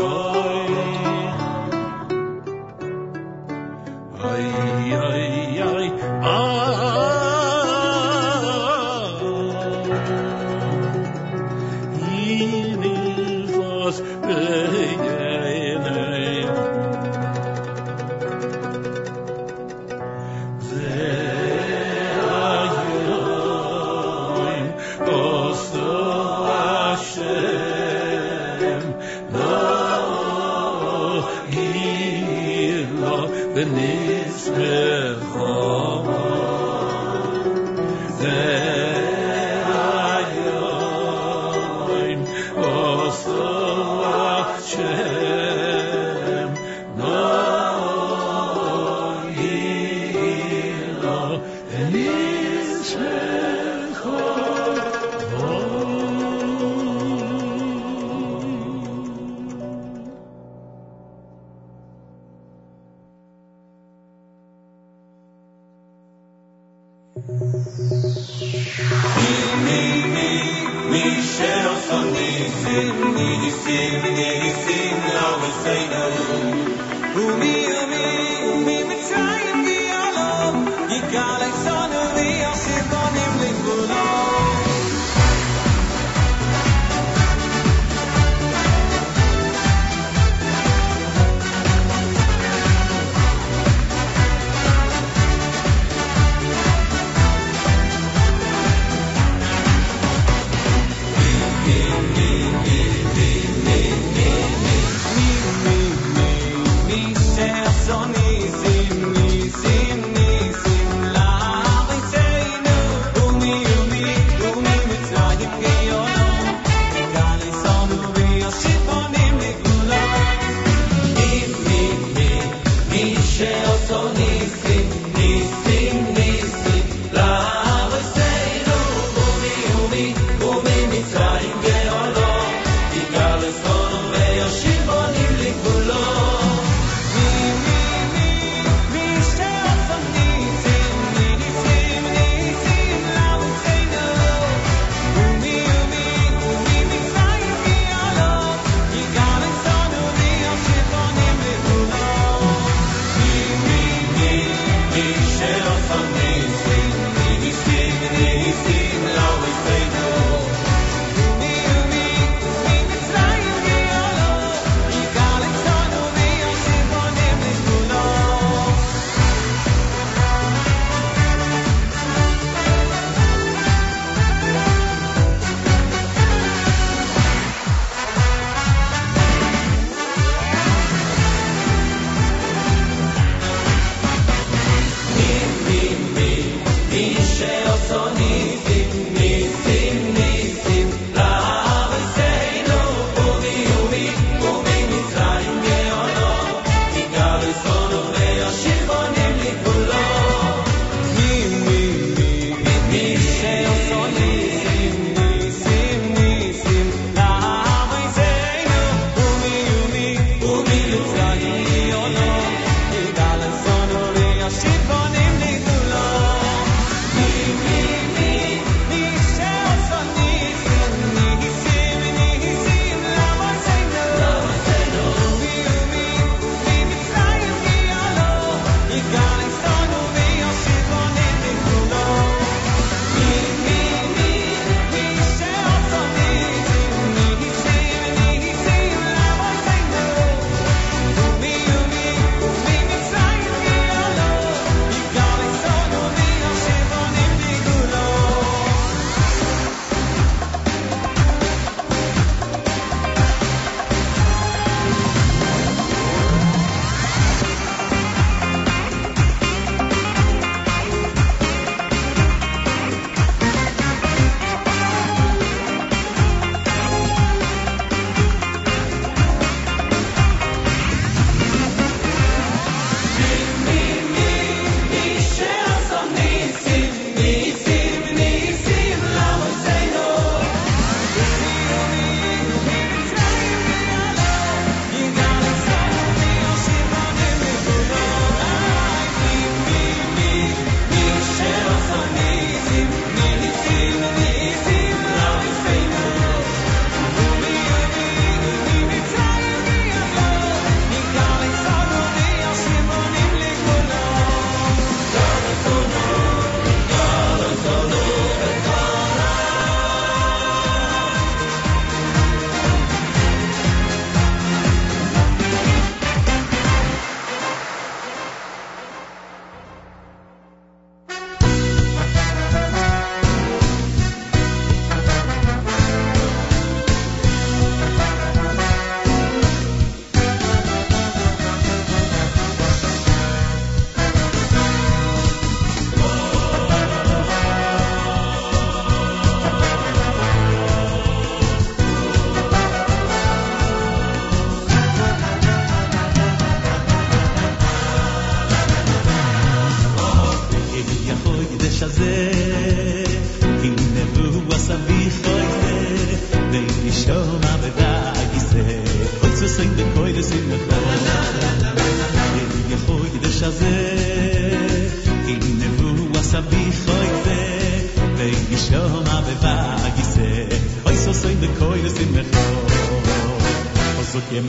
Nisim,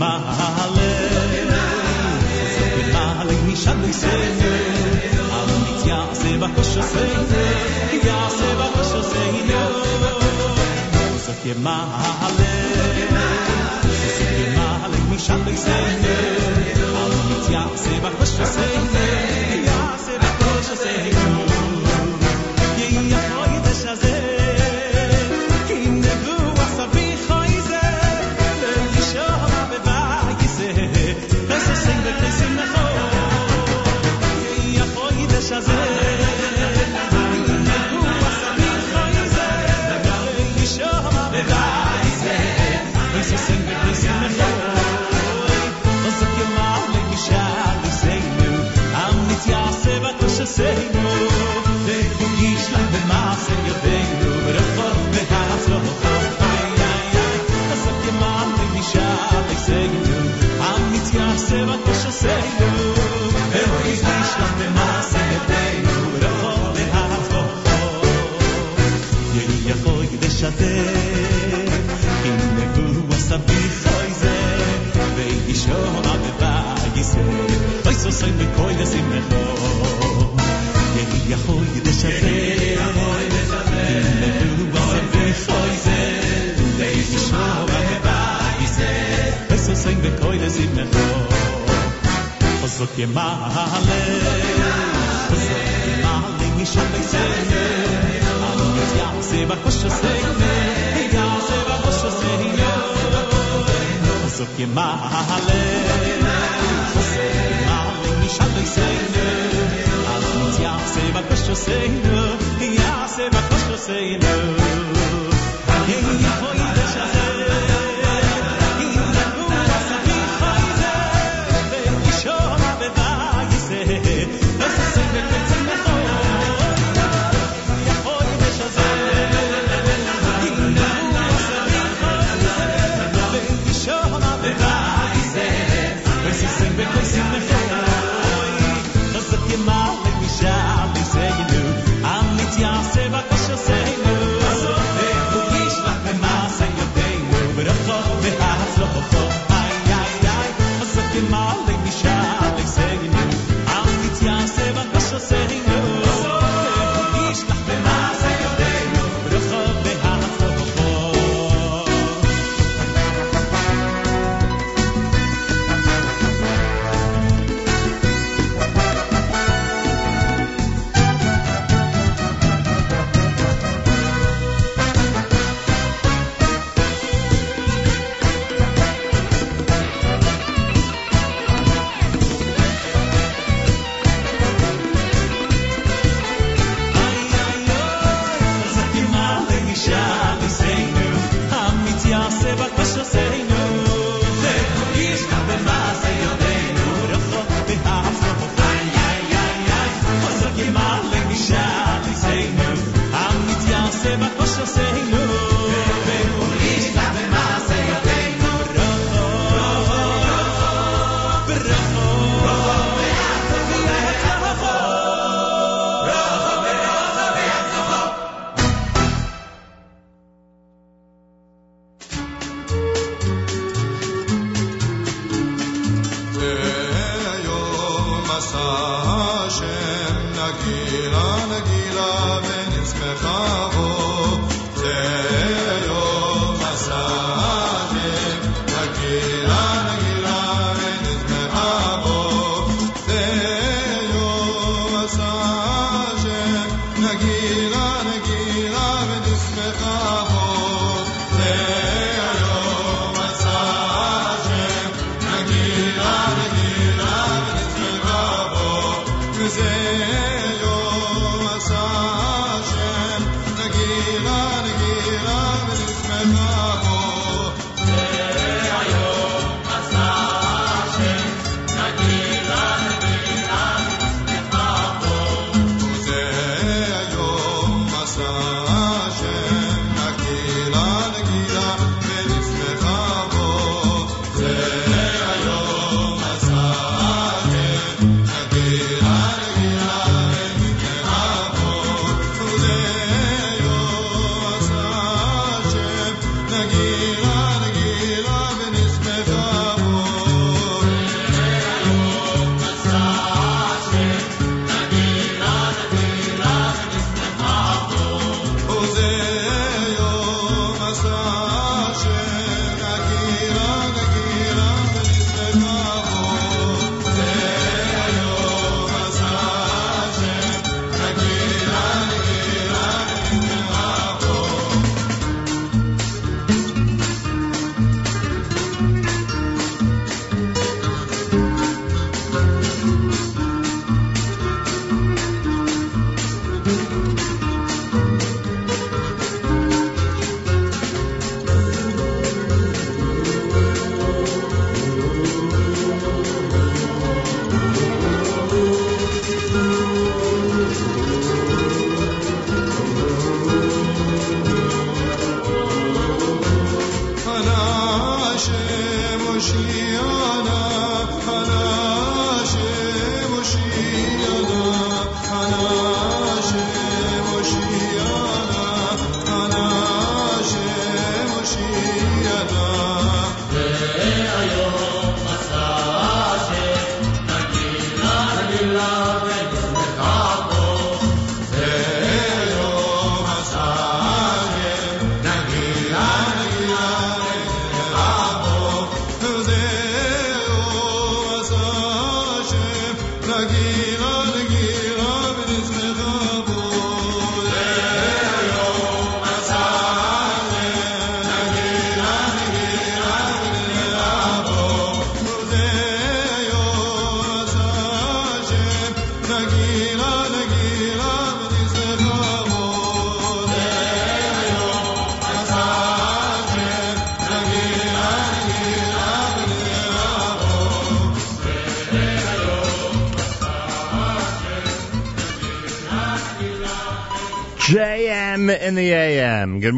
Say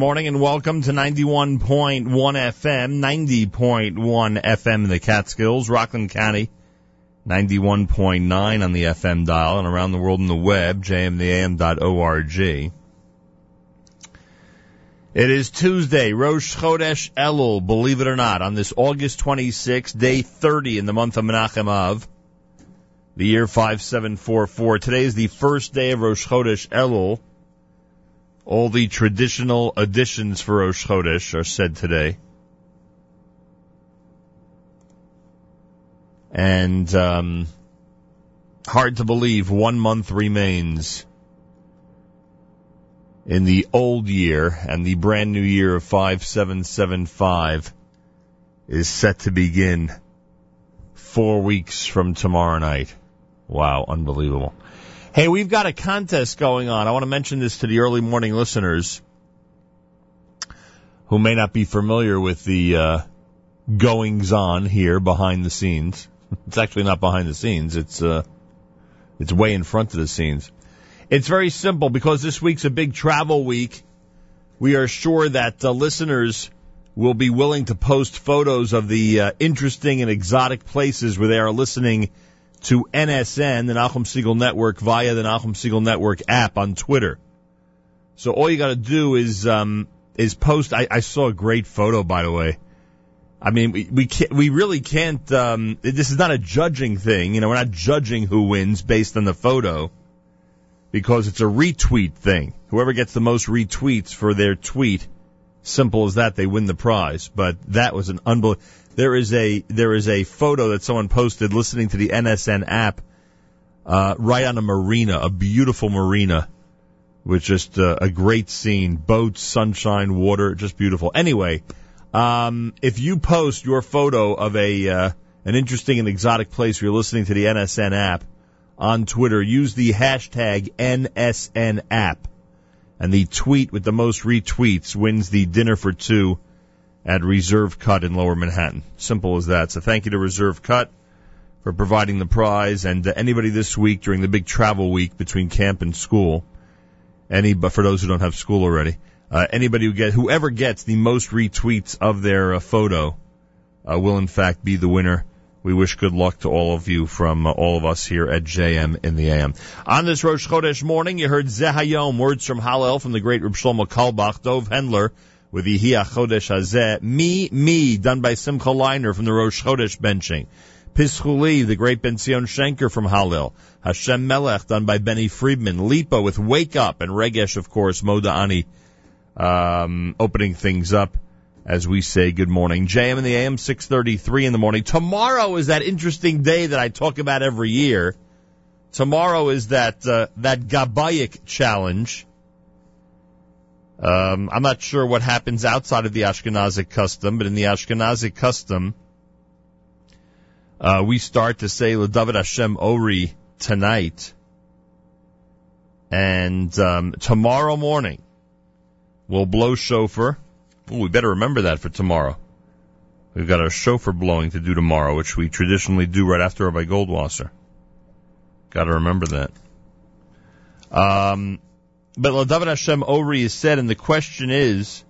morning and welcome to 91.1 FM, 90.1 FM in the Catskills, Rockland County, 91.9 on the FM dial and around the world on the web, jmtheam.org. It is Tuesday, Rosh Chodesh Elul, believe it or not, on this August 26th, day 30 in the month of Menachem Av, the year 5744. Today is the first day of Rosh Chodesh Elul. All the traditional additions for Rosh Chodesh are said today. And um, hard to believe one month remains in the old year and the brand new year of 5775 is set to begin four weeks from tomorrow night. Wow, unbelievable. Hey, we've got a contest going on. I want to mention this to the early morning listeners who may not be familiar with the uh, goings on here behind the scenes. It's actually not behind the scenes. It's uh, it's way in front of the scenes. It's very simple because this week's a big travel week. We are sure that uh, listeners will be willing to post photos of the uh, interesting and exotic places where they are listening to NSN, the Nachum Segal Network, via the Nachum Segal Network app on Twitter. So all you got to do is um, is post. I, I saw a great photo, by the way. I mean, we we, can't, we really can't. Um, this is not a judging thing. You know, we're not judging who wins based on the photo because it's a retweet thing. Whoever gets the most retweets for their tweet, simple as that, they win the prize. But that was an unbelievable. There is a there is a photo that someone posted listening to the NSN app, uh, right on a marina, a beautiful marina, with just uh, a great scene, boats, sunshine, water, just beautiful. Anyway, um, if you post your photo of a uh, an interesting and exotic place you're listening to the NSN app on Twitter, use the hashtag NSN app, and the tweet with the most retweets wins the dinner for two at Reserve Cut in Lower Manhattan. Simple as that. So thank you to Reserve Cut for providing the prize, and uh, anybody this week during the big travel week between camp and school. Any, but for those who don't have school already, uh, anybody who get whoever gets the most retweets of their uh, photo uh, will in fact be the winner. We wish good luck to all of you from uh, all of us here at JM in the AM. On this Rosh Chodesh morning, you heard Zehayom, words from Hallel from the great Reb Shlomo Carlebach, Dov Hendler, with Hiya Chodesh Hazeh. Me, me, done by Simcha Leiner from the Rosh Chodesh benching. Pischuli, the great Ben Zion Shenker from Hallel. Hashem Melech, done by Benny Friedman. Lipa with Wake Up, and Regesh, of course, Moda Ani, um, opening things up as we say good morning. JM in the AM, 633 in the morning. Tomorrow is that interesting day that I talk about every year. Tomorrow is that, uh, that Gabayik challenge. Um, I'm not sure what happens outside of the Ashkenazic custom, but in the Ashkenazic custom, uh, we start to say David Hashem Ori tonight. And um, tomorrow morning, we'll blow shofar. Ooh, we better remember that for tomorrow. We've got our shofar blowing to do tomorrow, which we traditionally do right after Rabbi Goldwasser. Got to remember that. Um, but David Hashem Ori is said, and the question is,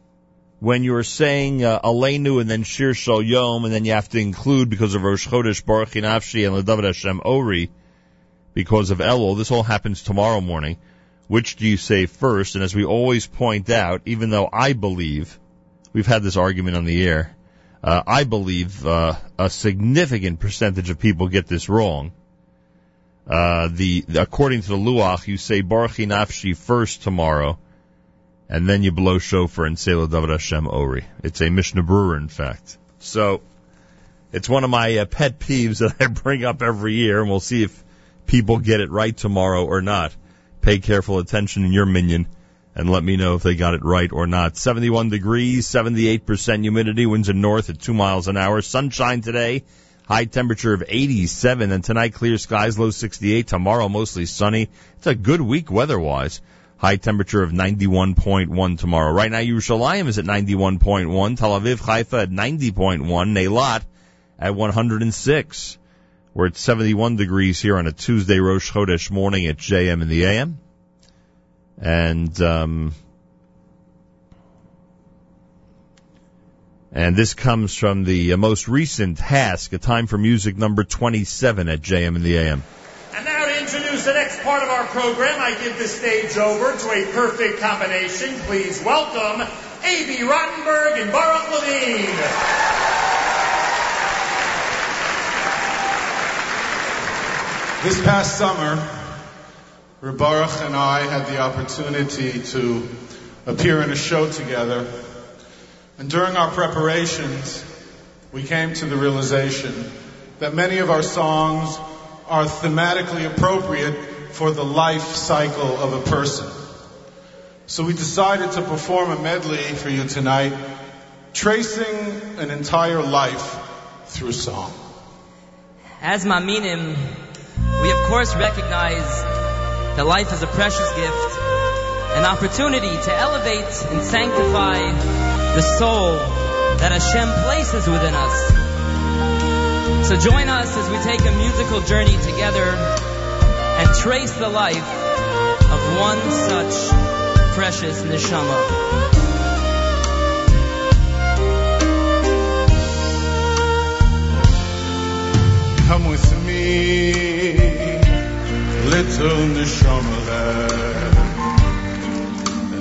when you're saying uh, Aleinu and then Shir Shel Yom, and then you have to include because of Rosh Chodesh Baruch Nafshi and David Hashem Ori, because of Elul, this all happens tomorrow morning. Which do you say first? And as we always point out, even though I believe, we've had this argument on the air, uh, I believe uh, a significant percentage of people get this wrong. Uh, the according to the Luach, you say Baruch Nafshi first tomorrow, and then you blow shofar and say David Hashem Ori. It's a Mishnah Berurah, in fact. So it's one of my uh, pet peeves that I bring up every year, and we'll see if people get it right tomorrow or not. Pay careful attention in your minyan. and let me know if they got it right or not. 71 degrees, 78% humidity, winds are north at 2 miles an hour. Sunshine today, high temperature of 87, and tonight clear skies, low 68. Tomorrow mostly sunny. It's a good week weather-wise. High temperature of 91.1 tomorrow. Right now, Yerushalayim is at 91.1, Tel Aviv, Haifa at 90.1, Neilat at 106. We're at 71 degrees here on a Tuesday Rosh Chodesh morning at JM in the AM. And um, and this comes from the uh, most recent HASC, a time for music number 27 at JM in the AM. And now to introduce the next part of our program, I give the stage over to a perfect combination. Please welcome A.B. Rottenberg and Baruch Levine. This past summer, Baruch and I had the opportunity to appear in a show together. And during our preparations, we came to the realization that many of our songs are thematically appropriate for the life cycle of a person. So we decided to perform a medley for you tonight, tracing an entire life through song. As Ma'aminim, we of course recognize that life is a precious gift, an opportunity to elevate and sanctify the soul that Hashem places within us. So join us as we take a musical journey together and trace the life of one such precious neshama. Come with me, little neshama,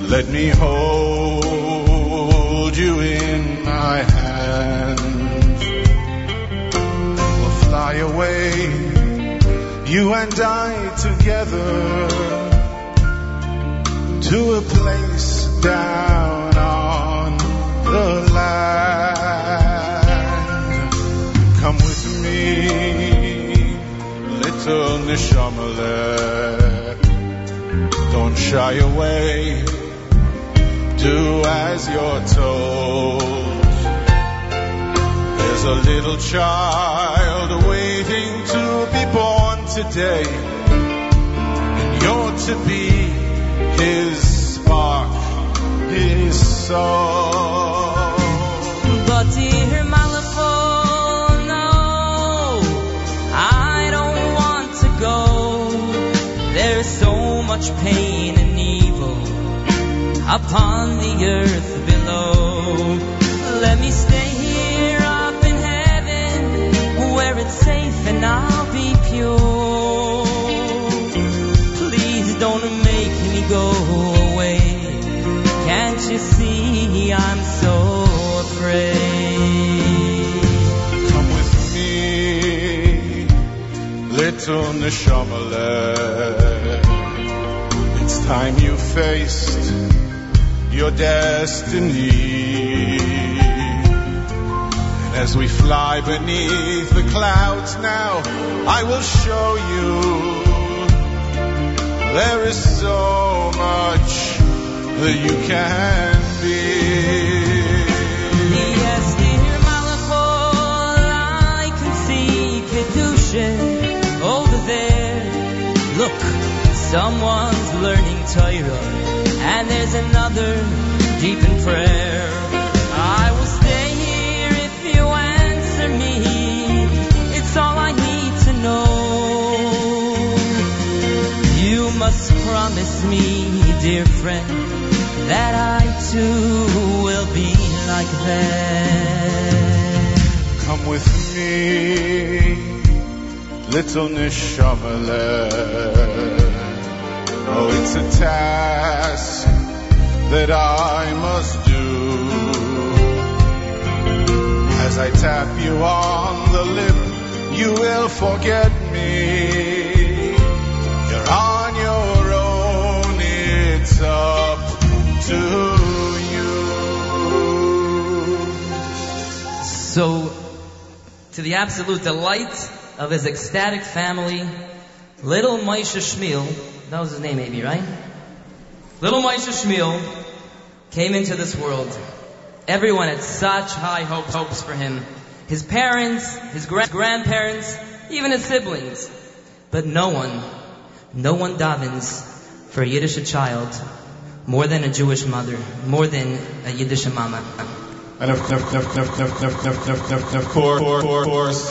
let me hold you in my hands. We'll fly away, you and I together, to a place down on the land. Come with me, little Neshamale. Don't shy away, do as you're told. There's a little child waiting to be born today, and you're to be his spark, his soul. But dear Malafo, no, I don't want to go. There's so much pain upon the earth below. Let me stay here up in heaven where it's safe and I'll be pure. Please don't make me go away. Can't you see I'm so afraid? Come with me, little Neshamale. It's time you faced your destiny. And as we fly beneath the clouds now, I will show you there is so much that you can be. Yes, dear Malachol, I can see Kedusha over there. Look, someone's learning Torah, and there's another deep in prayer. I will stay here if you answer me. It's all I need to know. You must promise me, dear friend, that I too will be like them. Come with me, little Neshamale. Oh, it's a task that I must do. As I tap you on the lip, you will forget me. You're on your own, it's up to you. So, to the absolute delight of his ecstatic family, little Moshe Shmuel, that was his name maybe, right? Little Moshe Shmuel came into this world. Everyone had such high hopes, hopes for him. His parents, his gra- grandparents, even his siblings. But no one, no one davens for a Yiddish child more than a Jewish mother, more than a Yiddish mama. And of, of, of, of, of, of, of, of, of, of course, course,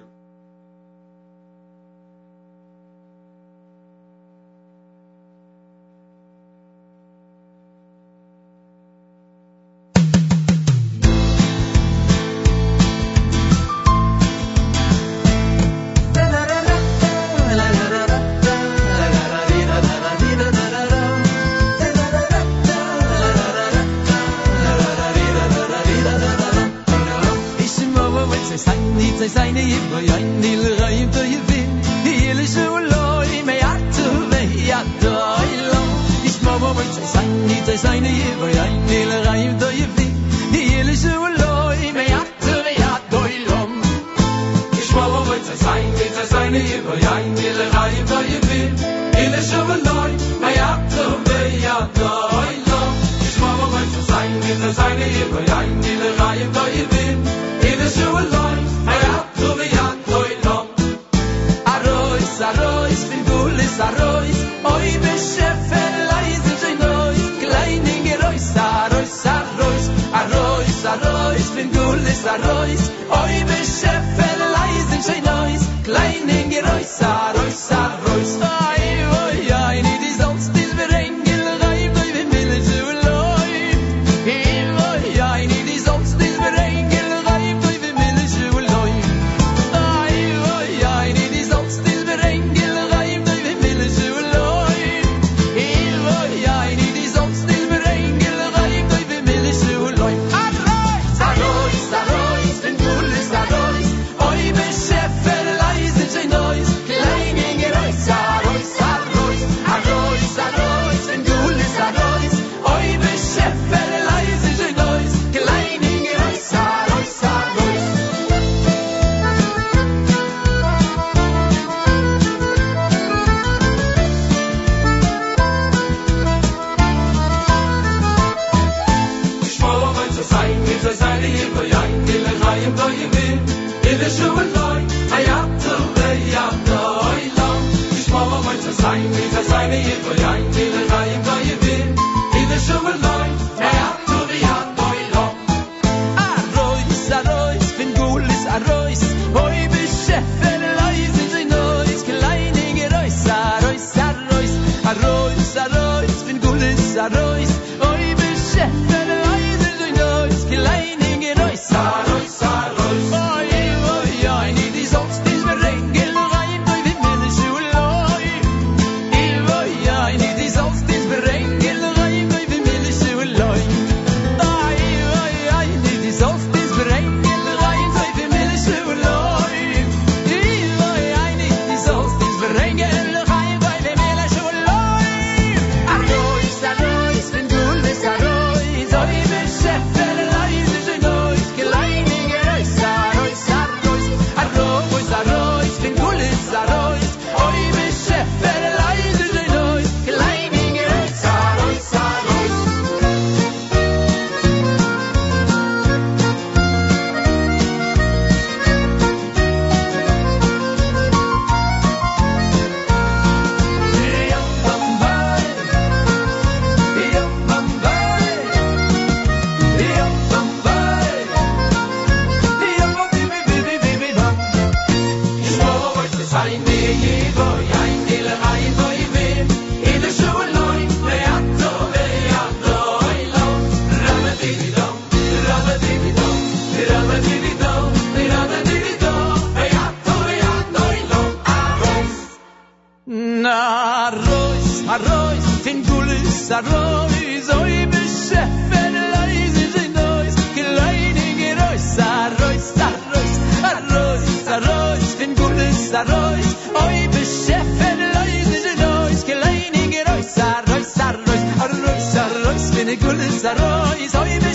He's a ro, he's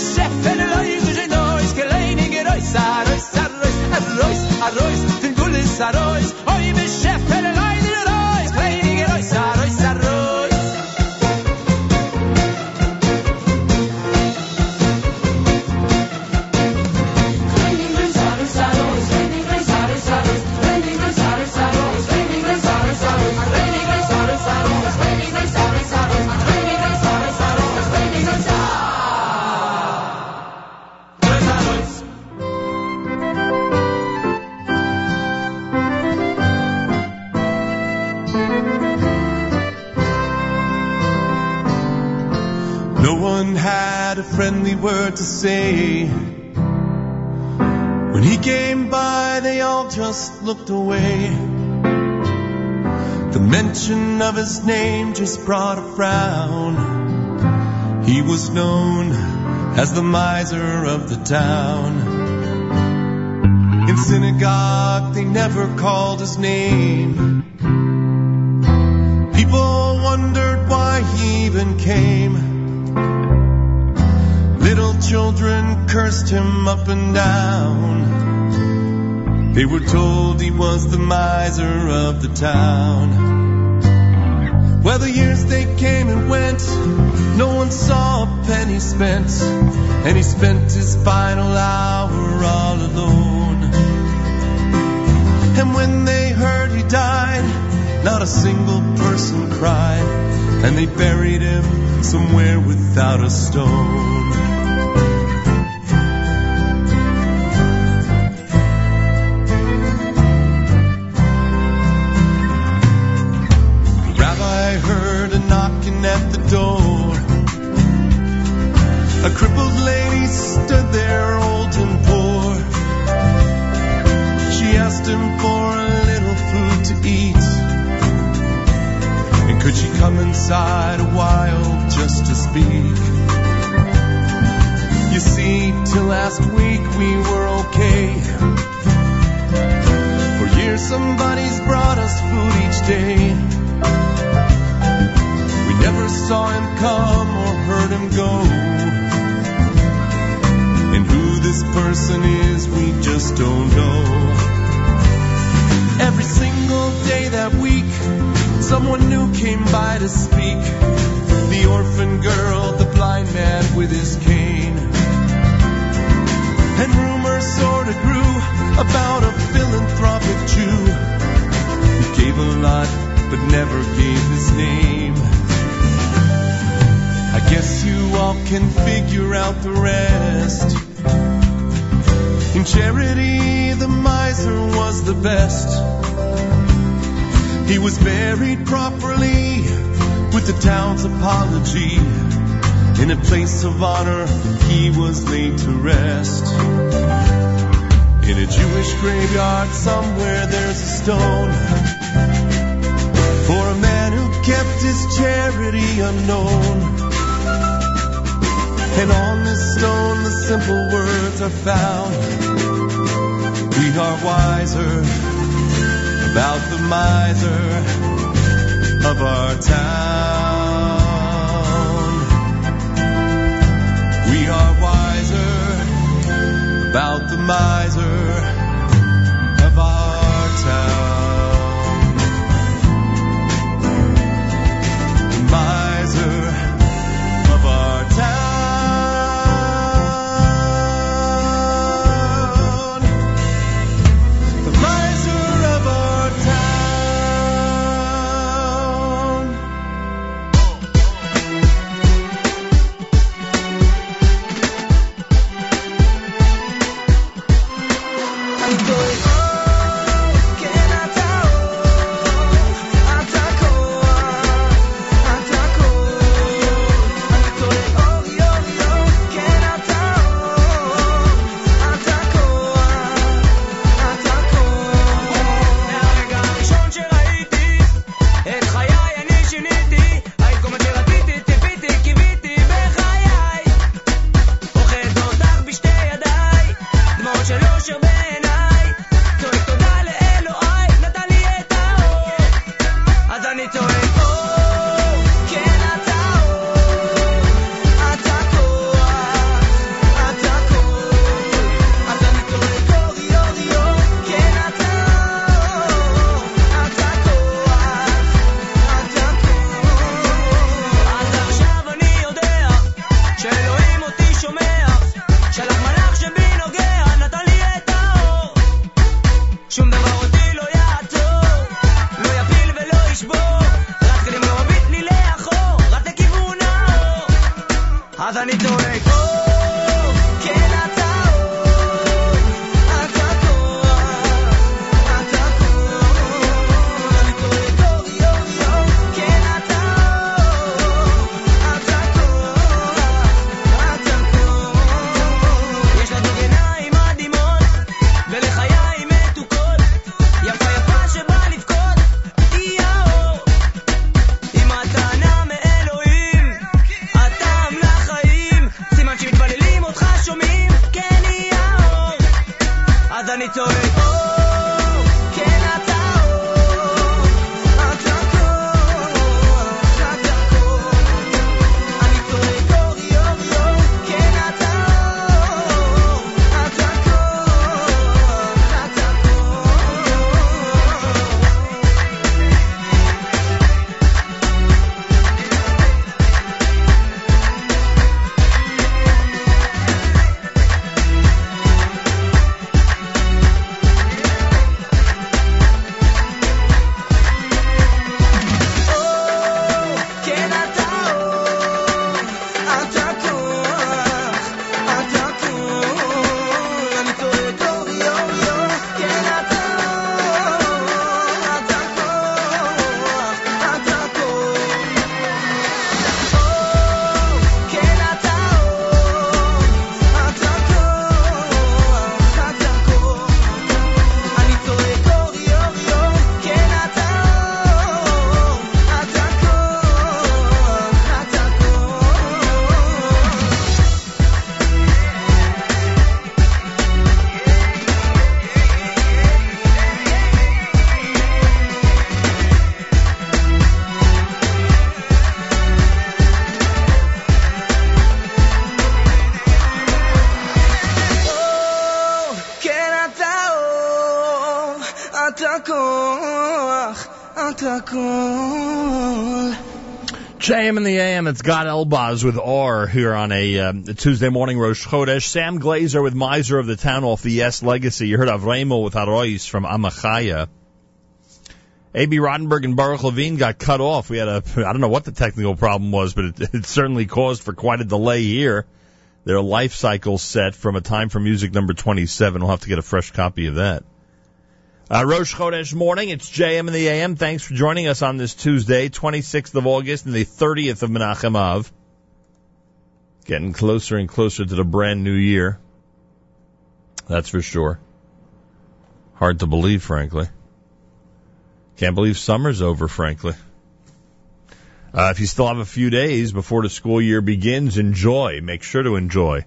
to say. When he came by, they all just looked away. The mention of his name just brought a frown. He was known as the miser of the town. In synagogue, they never called his name. People wondered why he even came children cursed him up and down. They were told he was the miser of the town. Well, the years they came and went, no one saw a penny spent, and he spent his final hour all alone. And when they heard he died, not a single person cried, and they buried him somewhere without a stone. Juanito it. It's Gad Elbaz with R here on a um, Tuesday morning, Rosh Chodesh. Sam Glaser with Miser of the Town off the Yes Legacy. You heard of Remo with Arois from Amachaya. A.B. Rottenberg and Baruch Levine got cut off. We had a, I don't know what the technical problem was, but it, it certainly caused for quite a delay here. Their life cycle set from a time for music number 27. We'll have to get a fresh copy of that. Uh, Rosh Chodesh morning. It's JM in the AM. Thanks for joining us on this Tuesday, 26th of August and the 30th of Menachem Av. Getting closer and closer to the brand new year. That's for sure. Hard to believe, frankly. Can't believe summer's over, frankly. Uh, if you still have a few days before the school year begins, enjoy. Make sure to enjoy.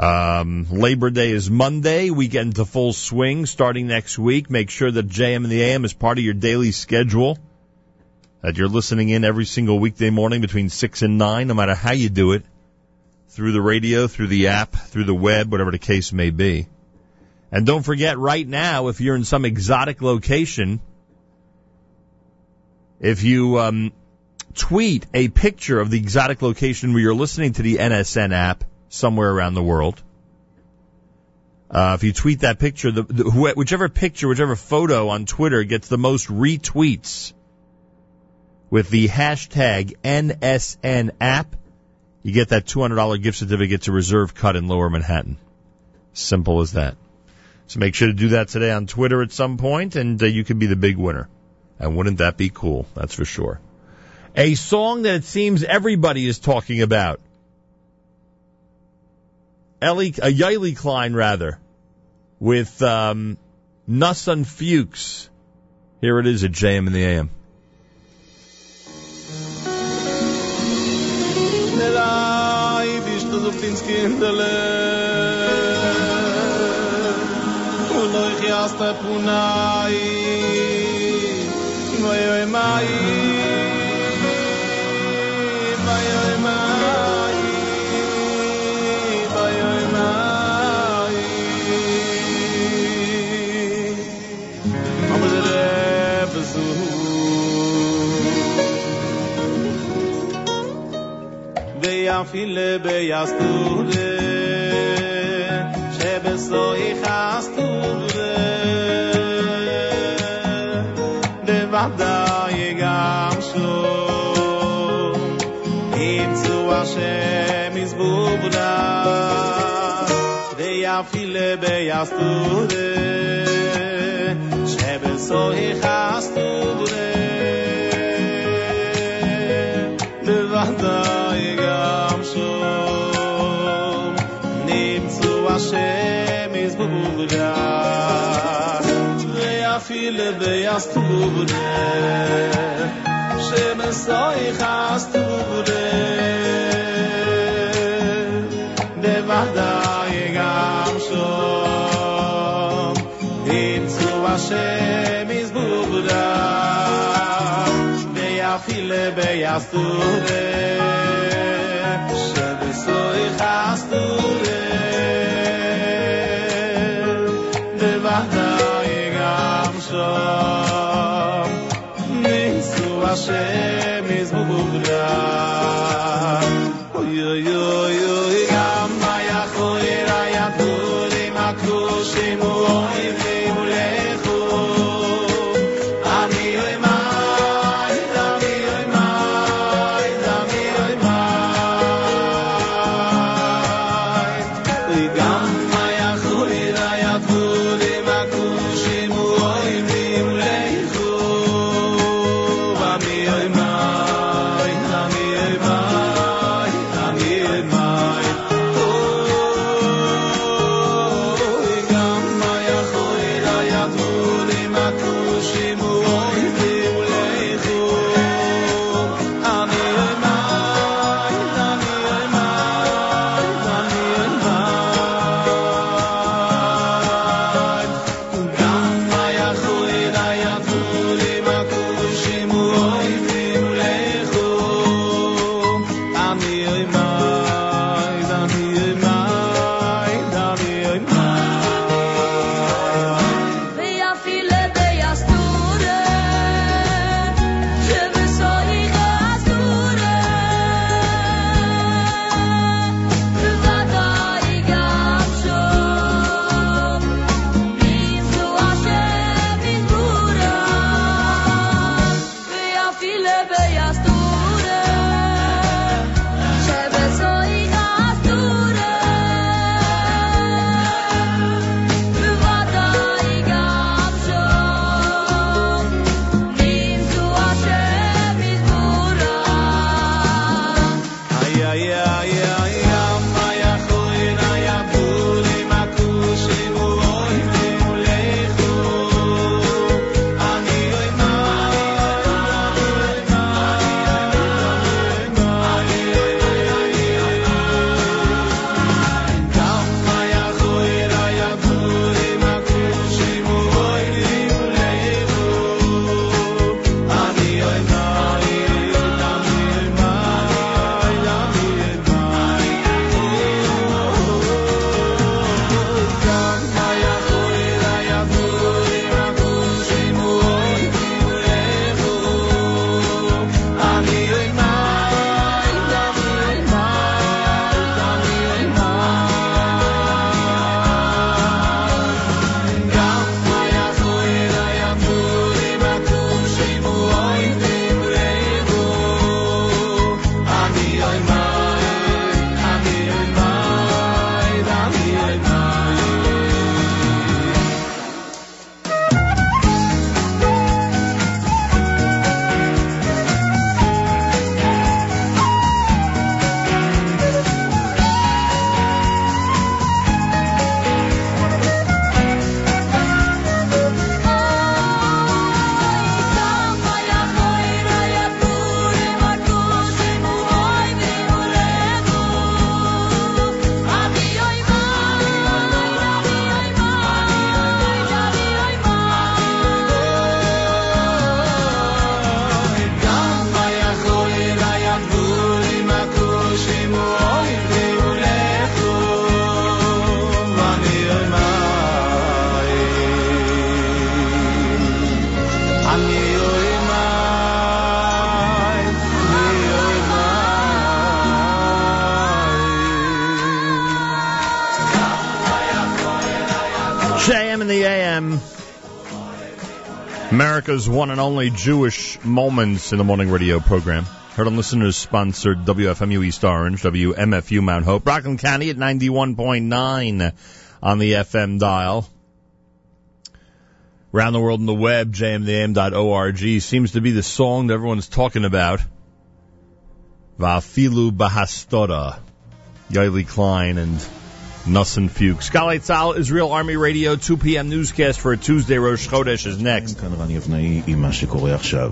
Um, Labor Day is Monday. We get into full swing starting next week. Make sure that JM and the AM is part of your daily schedule. That you're listening in every single weekday morning between 6 and 9, no matter how you do it. Through the radio, through the app, through the web, whatever the case may be. And don't forget, right now, if you're in some exotic location, if you um, tweet a picture of the exotic location where you're listening to the NSN app somewhere around the world, uh, if you tweet that picture, the, the, whichever picture, whichever photo on Twitter gets the most retweets with the hashtag NSN app, you get that $200 gift certificate to Reserve Cut in Lower Manhattan. Simple as that. So make sure to do that today on Twitter at some point, and uh, you could be the big winner. And wouldn't that be cool? That's for sure. A song that it seems everybody is talking about. Ellie, uh, Yaeli Klein, rather, with um, Fuchs. Here it is at JM in the AM. ויפעיל ביסטורה, שבסוי חסטורה, בוודאי גם שום, ימצאו השם יזבובנה, ויפעיל ביסטורה, שבסוי חסטורה, בוודאי נמצאו השם יזבורה ויפיל ויסתורה שמסוי חסתורה בוודאי גם שום Hashem is bubra Beyafile beyasture Shebesoy chasture naše only Jewish Moments in the Morning radio program. Heard on listeners sponsored WFMU East Orange, WMFU Mount Hope, Rockland County at 91.9 on the FM dial. Around the world in the web, jmtheam.org seems to be the song that everyone's talking about. Vafilu Bahastora. Yaeli Klein and Nussin Fuchs. Galei Tzal, Israel Army Radio, 2 p.m. newscast for a Tuesday. Rosh Chodesh is next. כאן רני אבנאי עם מה שקורה עכשיו.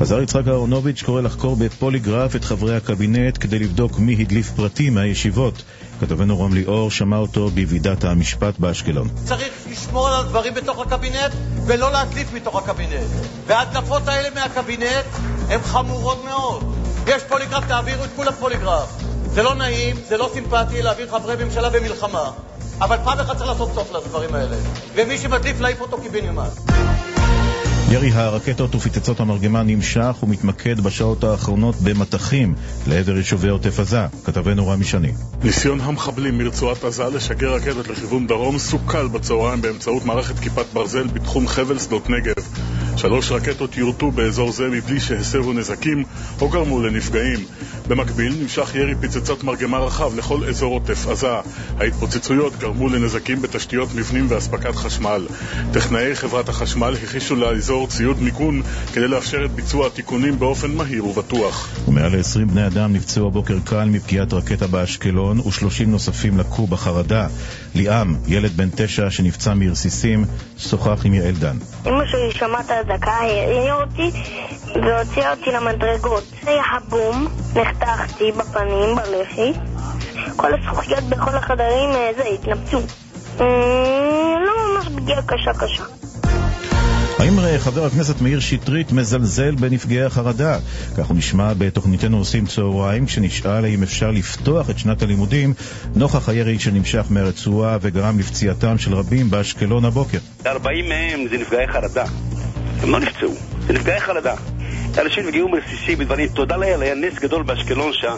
השר יצחק אהרונוביץ' קורא לחקור בפוליגרף את חברי הקבינט כדי לבדוק מי הדליף פרטים מהישיבות. כתבנו רום ליאור שמע אותו בוועידת המשפט באשקלון. צריך לשמור על הדברים בתוך הקבינט ולא להדליף מתוך הקבינט. וההדלפות האלה מהקבינט הן חמורות מאוד. יש פוליגרף, תעבירו את כולם פוליגרף. זה לא נעים, זה לא סימפטי להעביר חברי ממשלה במלחמה. אבל פעם אחת צריך לעשות סוף לדברים האלה. ומי שמדליף, להעיף אותו קיבינימט. ירי הרקטות ופצצות המרגמה נמשך ומתמקד בשעות האחרונות במטחים לעבר יישובי עוטף עזה. כתבנו רמי שני. ניסיון המחבלים מרצועת עזה לשגר רקטות לכיוון דרום סוכל בצהריים באמצעות מערכת כיפת ברזל בתחום חבל שדות נגב. שלוש רקטות יורטו באזור זה מבלי שהסבו נזקים או גרמו לנפגעים. במקביל נמשך ירי פצצות מרגמה רחב לכל אזור עוטף עזה. ההתפוצצויות גרמו לנזקים בתשתיות מבנים ואספקת חשמל. טכנאי חברת החשמל הכישו לאזור ציוד מיגון כדי לאפשר את ביצוע התיקונים באופן מהיר ובטוח. ומעל ל-20 בני אדם נפצעו הבוקר קל מפגיעת רקטה באשקלון ו-30 נוספים לקו בחרדה. ליאם, ילד בן תשע שנפצע מרסיסים, שוחח עם יעל דן. אמא שלי שמעה את האזעקה, העירה אותי והוציאה אותי למדרגות. היה הבום, נחתכתי בפנים, בלחי. כל הזכוכיות בכל החדרים אה, זה התנפצו. אה, לא ממש פגיעה קשה קשה. האם אה, חבר הכנסת מאיר שטרית מזלזל בנפגעי החרדה? כך הוא נשמע בתוכניתנו עושים צהריים, כשנשאל האם אפשר לפתוח את שנת הלימודים נוכח הירי שנמשך מהרצועה וגרם לפציעתם של רבים באשקלון הבוקר. 40 מהם זה נפגעי חרדה. הם לא נפצעו, זה נפגעי חרדה. אנשים נפגעו מרסיסים בדברים, תודה לאל, היה נס גדול באשקלון שם.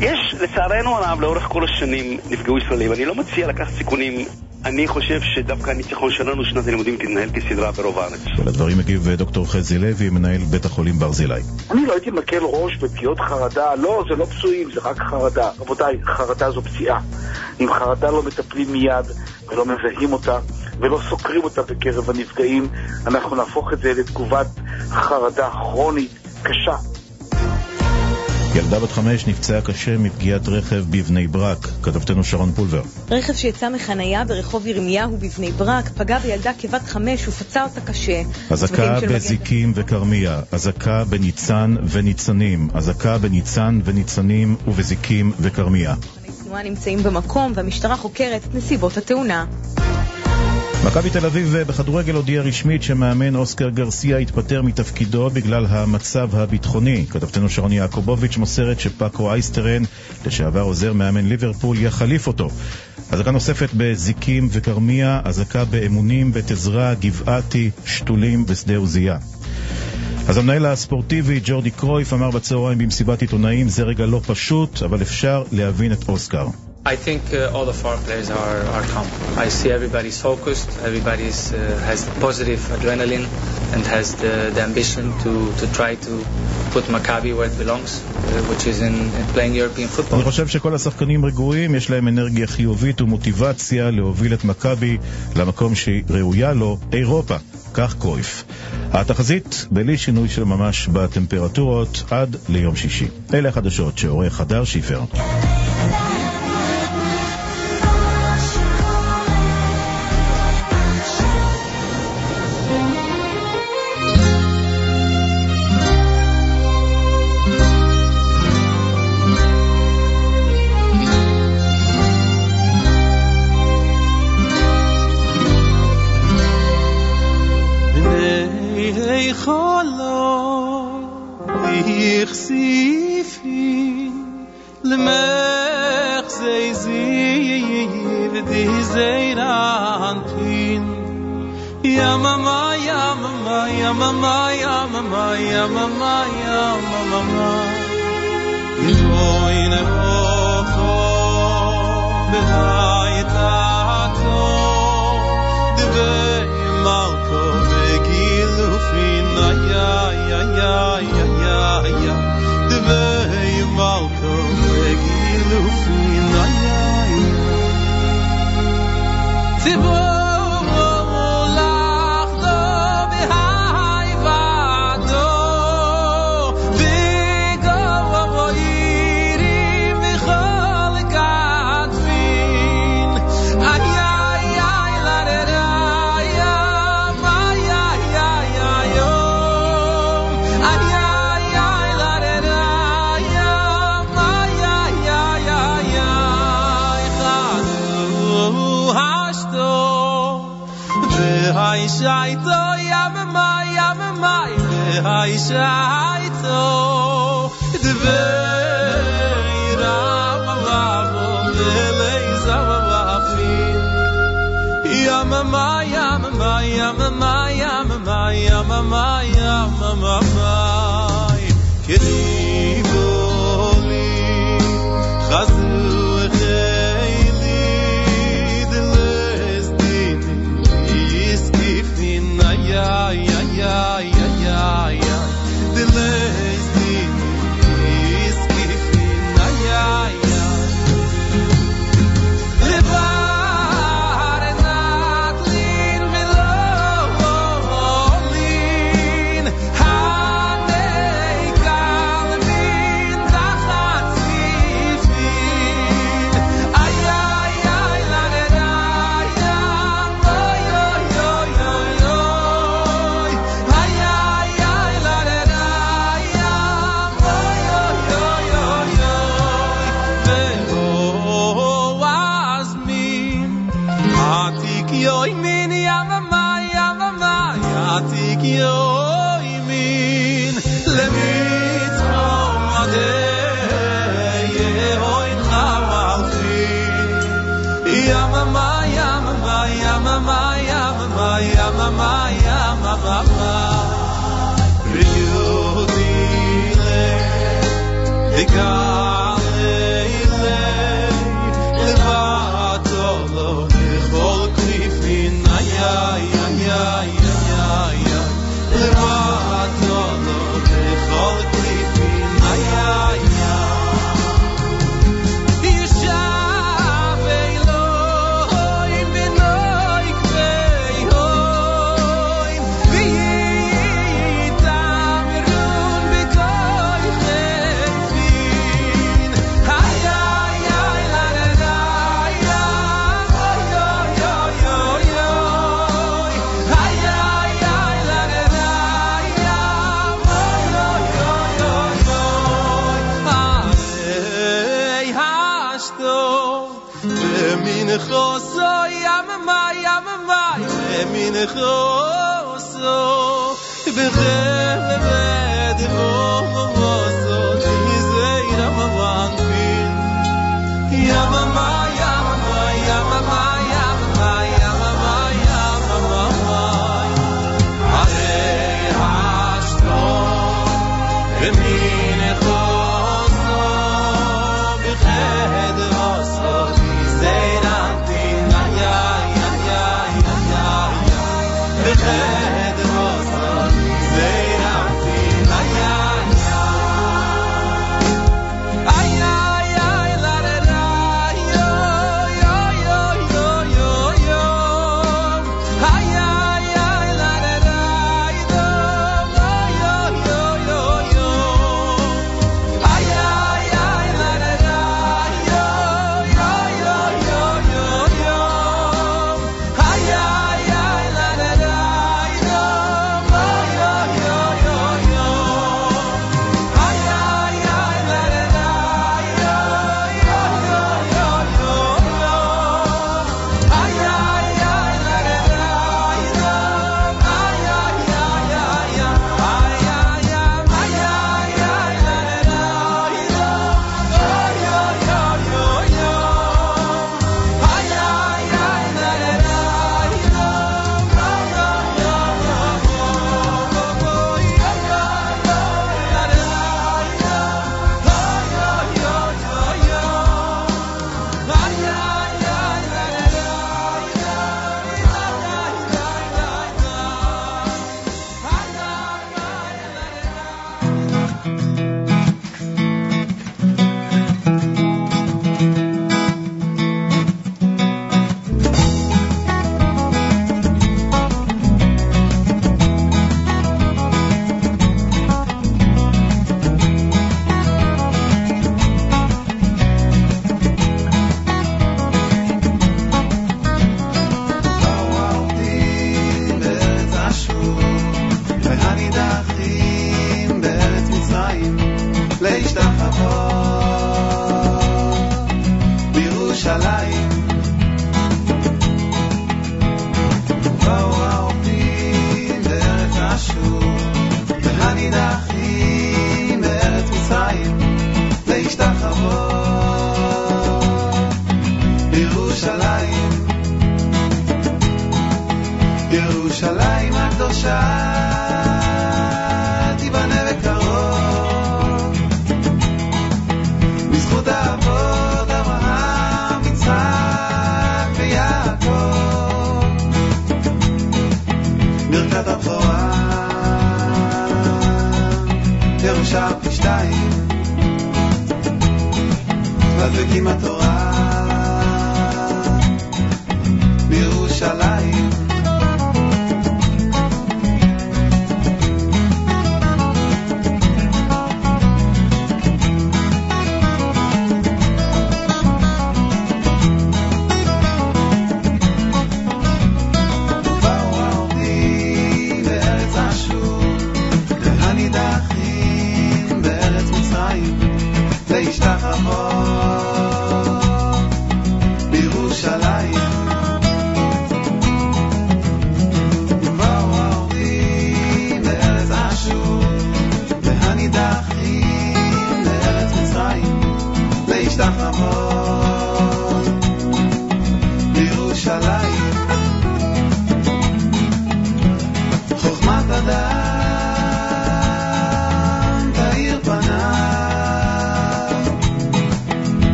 יש, לצערנו הרב, לאורך כל השנים נפגעו ישראלים. אני לא מציע לקחת סיכונים. אני חושב שדווקא הניצחון שלנו, שנת הלימודים תתנהל כסדרה ברוב הארץ. לדברים מגיב אה, דוקטור חזי לוי, מנהל בית החולים ברזילי. אני לא הייתי מקל ראש בפגיעות חרדה, לא, זה לא פצועים, זה רק חרדה. רבותיי, חרדה זו פציעה. אם חרדה לא מטפלים מיד ולא מזהים אותה ולא סוקרים אותה בקרב הנפגעים, אנחנו נהפוך את זה לתגובת חרדה כרונית קשה. ילדה בת חמש נפצעה קשה מפגיעת רכב בבני ברק. כתבתנו שרון פולבר. רכב שיצא מחנייה ברחוב ירמיהו בבני ברק פגע בילדה כבת חמש ופצע אותה קשה. אזעקה מגן- בזיקים וכרמיה, אזעקה בניצן וניצנים, אזעקה בניצן וניצנים ובזיקים וכרמיה. נמצאים במקום והמשטרה חוקרת את נסיבות התאונה. מכבי תל אביב בכדורגל הודיעה רשמית שמאמן אוסקר גרסיה התפטר מתפקידו בגלל המצב הביטחוני. כתבתנו שרון יעקובוביץ' מוסרת שפאקו אייסטרן, לשעבר עוזר מאמן ליברפול, יחליף אותו. אזעקה נוספת בזיקים וכרמיה, אזעקה באמונים, בית עזרא, גבעתי, שתולים ושדה עוזייה. אז המנהל הספורטיבי ג'ורדי קרויף אמר בצהריים במסיבת עיתונאים זה רגע לא פשוט, אבל אפשר להבין את אוסקר. I think uh, all of our players are, are calm. I see everybody's focused, everybody's uh, has positive adrenaline and has the, the ambition to, to try to put Maccabi where it belongs, uh, which is in, in playing European football. אני חושב שכל השחקנים רגועים, יש להם אנרגיה חיובית ומוטיבציה להוביל את מכבי למקום שהיא ראויה לו, אירופה. כך קרויף. התחזית בלי שינוי של ממש בטמפרטורות עד ליום שישי. אלה החדשות שעורך הדר שיפר.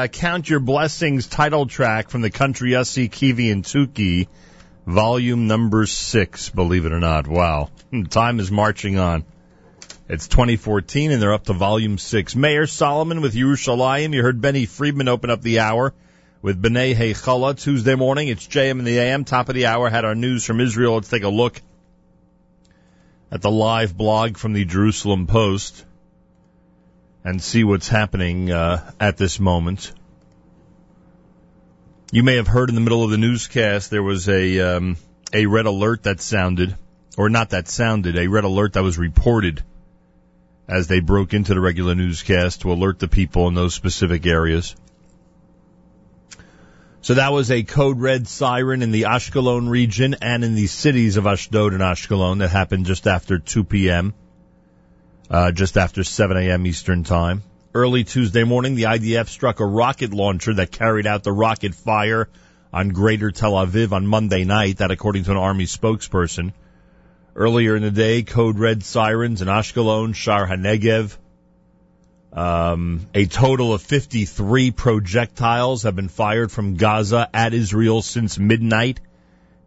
Uh, Count Your Blessings title track from the country Yossi Kivi and Tuki, volume number six, believe it or not. Wow. Time is marching on. It's 2014 and they're up to volume six. Mayor Solomon with Yerushalayim. You heard Benny Friedman open up the hour with B'nai Heichala Tuesday morning. It's JM and the AM. Top of the hour had our news from Israel. Let's take a look at the live blog from the Jerusalem Post and see what's happening uh, at this moment. You may have heard in the middle of the newscast there was a um, a red alert that sounded, or not that sounded, a red alert that was reported as they broke into the regular newscast to alert the people in those specific areas. So that was a code red siren in the Ashkelon region and in the cities of Ashdod and Ashkelon that happened just after 2 p.m uh, just after 7 a.m. Eastern Time. Early Tuesday morning, the IDF struck a rocket launcher that carried out the rocket fire on Greater Tel Aviv on Monday night, that according to an Army spokesperson. Earlier in the day, code red sirens in Ashkelon, Shar HaNegev. Um, a total of 53 projectiles have been fired from Gaza at Israel since midnight.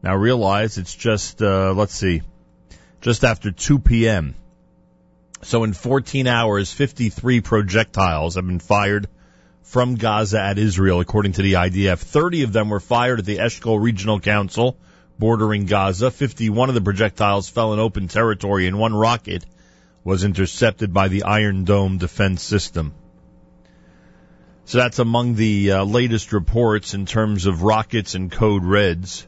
Now realize it's just, uh, let's see, just after 2 p.m. So in 14 hours, 53 projectiles have been fired from Gaza at Israel, according to the IDF. 30 of them were fired at the Eshkol Regional Council bordering Gaza. 51 of the projectiles fell in open territory and one rocket was intercepted by the Iron Dome defense system. So that's among the uh, latest reports in terms of rockets and code reds.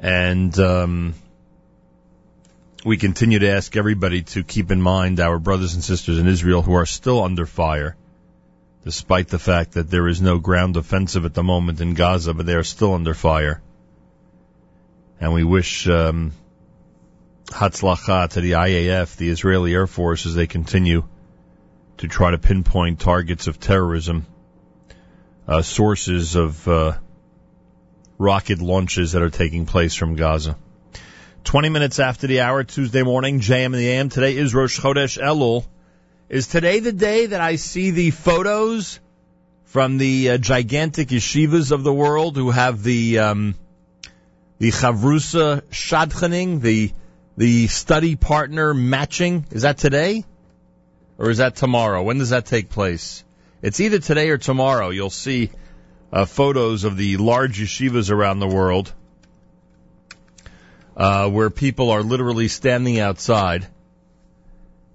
And, um, we continue to ask everybody to keep in mind our brothers and sisters in Israel who are still under fire, despite the fact that there is no ground offensive at the moment in Gaza, but they are still under fire. And we wish um, Hatzlacha to the IAF, the Israeli Air Force, as they continue to try to pinpoint targets of terrorism, uh, sources of uh, rocket launches that are taking place from Gaza. 20 minutes after the hour, Tuesday morning, JM and the AM. Today is Rosh Chodesh Elul. Is today the day that I see the photos from the uh, gigantic yeshivas of the world who have the um, the chavrusa shadchaning, the the study partner matching? Is that today, or is that tomorrow? When does that take place? It's either today or tomorrow. You'll see uh, photos of the large yeshivas around the world uh, where people are literally standing outside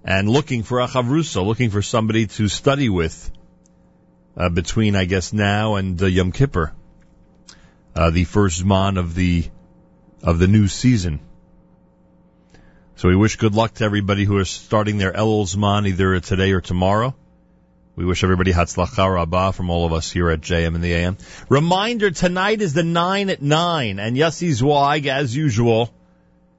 and looking for a chavrusa, looking for somebody to study with uh, between, I guess, now and uh, Yom Kippur, uh, the first Zman of the of the new season. So we wish good luck to everybody who is starting their Elul Zman either today or tomorrow. We wish everybody Hatzlacha Rabbah from all of us here at JM and the AM. Reminder, tonight is the 9 at 9, and Yossi Zweig, as usual,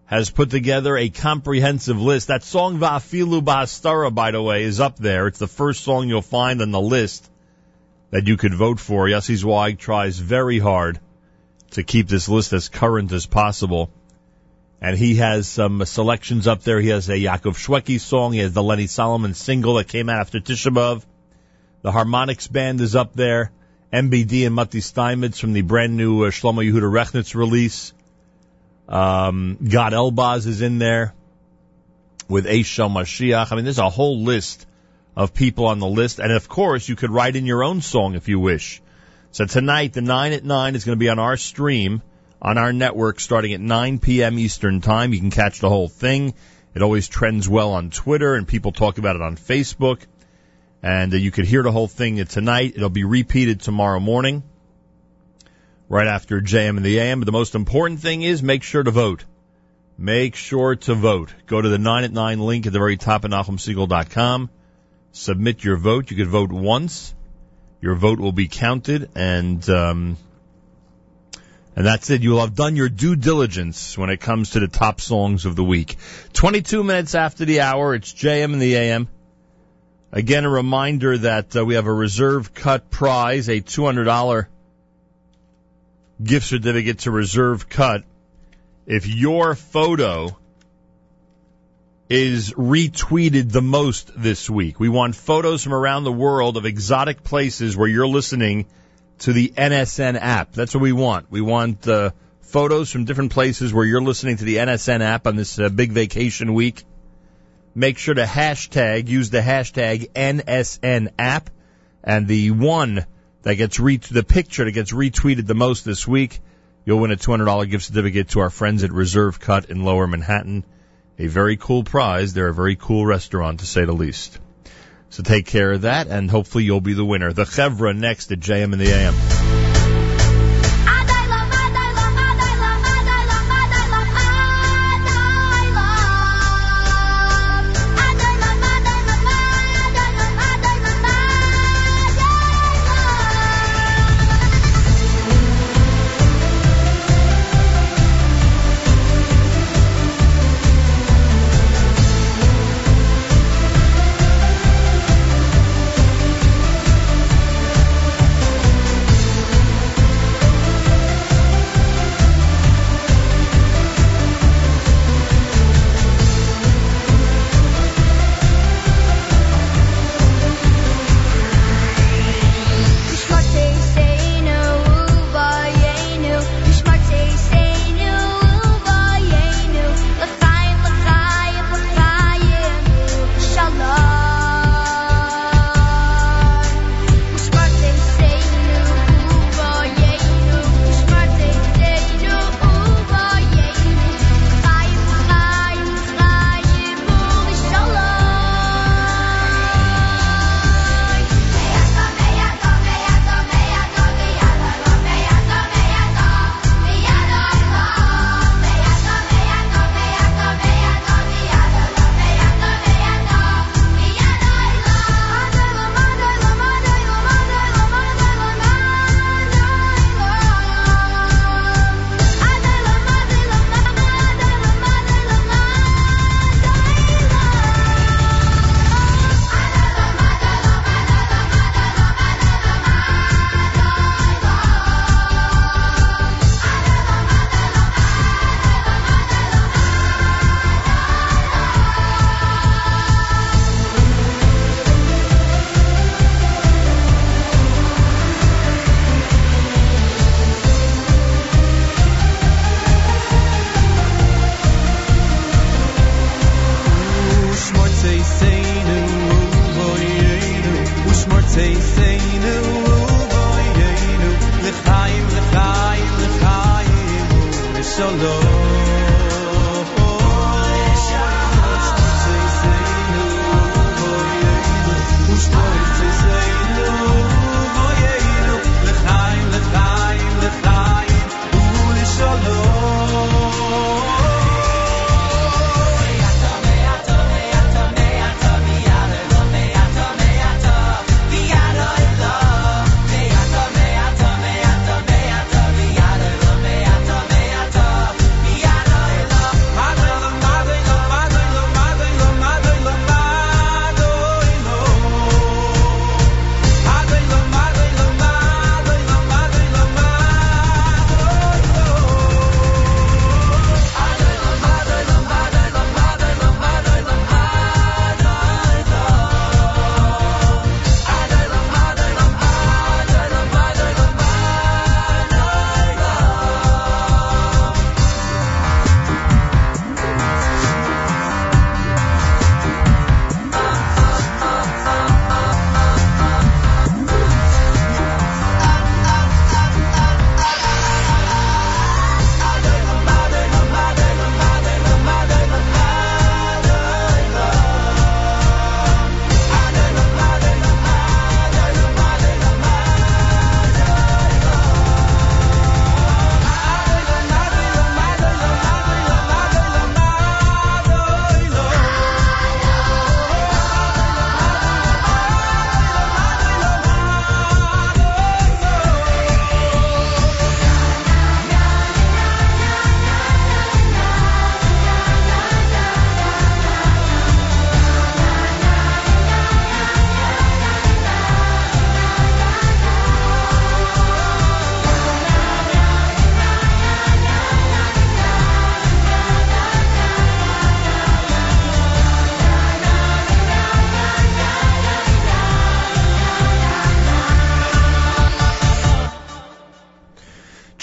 has put together a comprehensive list. That song Va'afilu Ba'astara, by the way, is up there. It's the first song you'll find on the list that you could vote for. Yossi Zweig tries very hard to keep this list as current as possible. And he has some selections up there. He has a Yaakov Shweki song. He has the Lenny Solomon single that came out after Tisha B'Av. The Harmonics Band is up there. MBD and Matti Steinmetz from the brand new uh, Shlomo Yehuda Rechnitz release. Um, Gad Elbaz is in there with Eishel Mashiach. I mean, there's a whole list of people on the list. And of course, you could write in your own song if you wish. So tonight, the 9 at 9 is going to be on our stream, on our network, starting at 9 p.m. Eastern Time. You can catch the whole thing. It always trends well on Twitter, and people talk about it on Facebook. And uh, you could hear the whole thing tonight. It'll be repeated tomorrow morning. right after JM and the AM. But the most important thing is make sure to vote. Make sure to vote. Go to the 9 at 9 link at the very top of NachumSegal.com. Submit your vote. You could vote once. Your vote will be counted and, um, and that's it. You will have done your due diligence when it comes to the top songs of the week. 22 minutes after the hour, it's JM and the AM. Again, a reminder that uh, we have a reserve cut prize, a $200 gift certificate to reserve cut. If your photo is retweeted the most this week, we want photos from around the world of exotic places where you're listening to the NSN app. That's what we want. We want uh, photos from different places where you're listening to the NSN app on this uh, big vacation week. Make sure to hashtag, use the hashtag NSN app, and the one that gets re- the picture that gets retweeted the most this week, you'll win a $200 gift certificate to our friends at Reserve Cut in Lower Manhattan. A very cool prize. They're a very cool restaurant, to say the least. So take care of that, and hopefully you'll be the winner. The Chevra next at JM and the AM.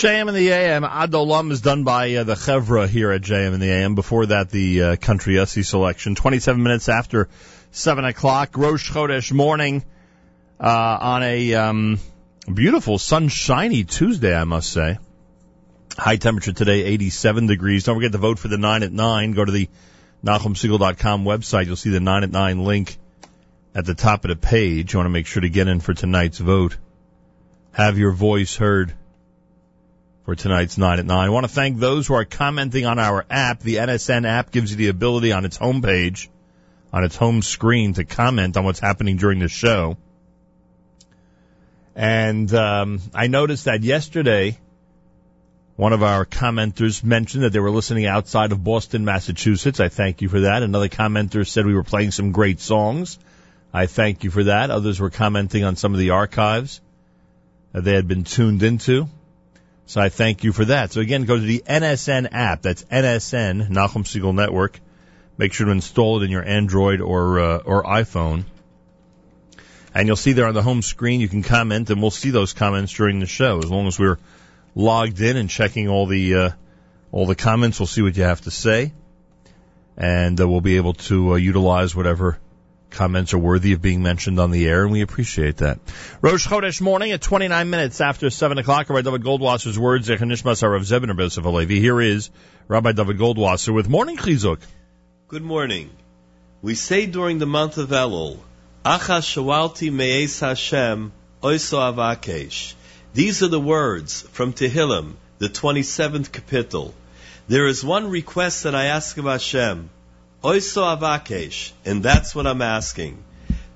JM in the AM. Adolam is done by uh, the Chevra here at JM in the AM. Before that, the uh, Country Yossi selection. 27 minutes after 7 o'clock. Rosh Chodesh morning uh, on a um, beautiful, sunshiny Tuesday, I must say. High temperature today, 87 degrees. Don't forget to vote for the 9 at 9. Go to the NachumSegal.com website. You'll see the 9 at 9 link at the top of the page. You want to make sure to get in for tonight's vote. Have your voice heard for tonight's 9 at 9. I want to thank those who are commenting on our app. The NSN app gives you the ability on its homepage, on its home screen, to comment on what's happening during the show. And um, I noticed that yesterday, one of our commenters mentioned that they were listening outside of Boston, Massachusetts. I thank you for that. Another commenter said we were playing some great songs. I thank you for that. Others were commenting on some of the archives that they had been tuned into. So I thank you for that. So again, go to the NSN app. That's NSN, Nachum Segal Network. Make sure to install it in your Android or uh, or iPhone. And you'll see there on the home screen, you can comment, and we'll see those comments during the show. As long as we're logged in and checking all the uh, all the comments, we'll see what you have to say, and uh, we'll be able to uh, utilize whatever comments are worthy of being mentioned on the air, and we appreciate that. Rosh Chodesh morning at 29 minutes after 7 o'clock. Rabbi David Goldwasser's words, Zechanishmas of Zebin Rebbe Alevi. Here is Rabbi David Goldwasser with Morning Chizuk. Good morning. We say during the month of Elul, Acha shawalti me'es Hashem, oiso avakesh. These are the words from Tehillim, the 27th kapitel. There is one request that I ask of Hashem, oiso avakesh, and that's what I'm asking.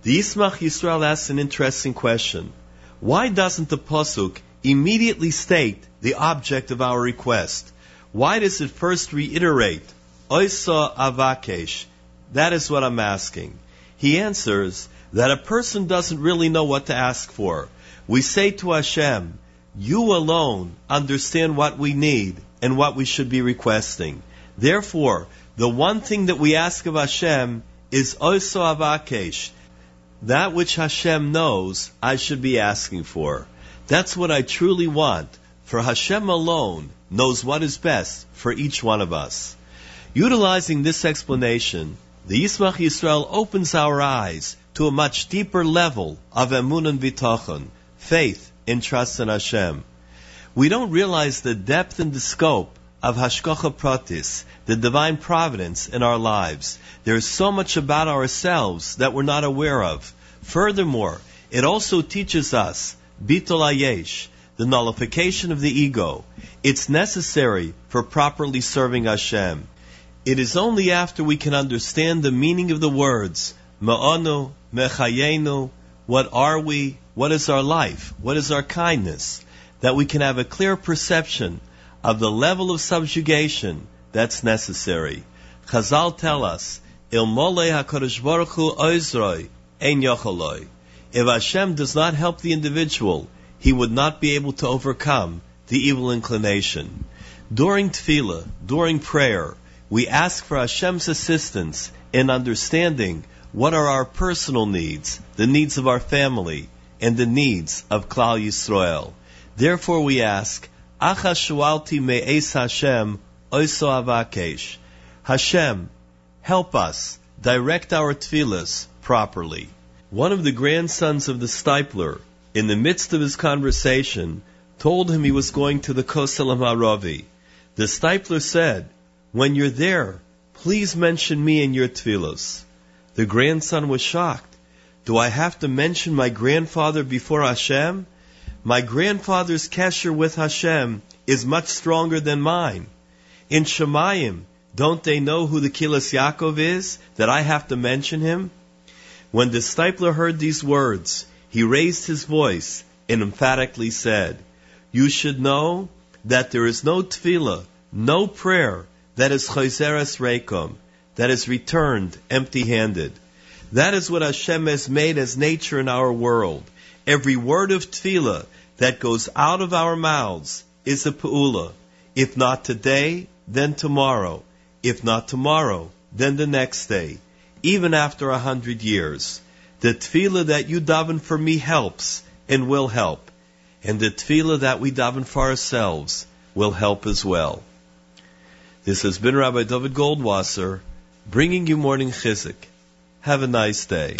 The Yismach Yisrael asks an interesting question. Why doesn't the Pasuk immediately state the object of our request? Why does it first reiterate, oiso avakesh? That is what I'm asking. He answers that a person doesn't really know what to ask for. We say to Hashem, you alone understand what we need and what we should be requesting. Therefore, the one thing that we ask of Hashem is oiso avakesh. That which Hashem knows, I should be asking for. That's what I truly want, for Hashem alone knows what is best for each one of us. Utilizing this explanation, the Yismach Yisrael opens our eyes to a much deeper level of emun and bitachon, faith and trust in Hashem. We don't realize the depth and the scope of hashgacha pratis, the divine providence in our lives. There is so much about ourselves that we're not aware of. Furthermore, it also teaches us bitol ayesh, the nullification of the ego. It's necessary for properly serving Hashem. It is only after we can understand the meaning of the words ma'anu, mechayenu, what are we, what is our life, what is our kindness, that we can have a clear perception of the level of subjugation that's necessary. Chazal tell us, HaKadosh Baruch Hu ein yocholoi. If Hashem does not help the individual, he would not be able to overcome the evil inclination. During tefillah, during prayer, we ask for Hashem's assistance in understanding what are our personal needs, the needs of our family, and the needs of Klal Yisrael. Therefore we ask, Acha shualti me'es Hashem, oiso avakesh. Hashem, help us, direct our tefillahs properly. One of the grandsons of the Stipler, in the midst of his conversation, told him he was going to the Kosel Haravi. The Stipler said, when you're there, please mention me in your tefillos. The grandson was shocked. Do I have to mention my grandfather before Hashem? My grandfather's kesher with Hashem is much stronger than mine. In Shemayim, don't they know who the Kehillas Yaakov is, that I have to mention him? When the Stipler heard these words, he raised his voice and emphatically said, You should know that there is no tefillah, no prayer that is chayzeres rekom, that is returned empty-handed. That is what Hashem has made as nature in our world. Every word of tefillah that goes out of our mouths is a pe'ula. If not today, then tomorrow. If not tomorrow, then the next day. Even after a hundred years. The tefillah that you daven for me helps and will help. and the tefillah that we daven for ourselves will help as well. This has been Rabbi David Goldwasser bringing you morning chizuk. Have a nice day.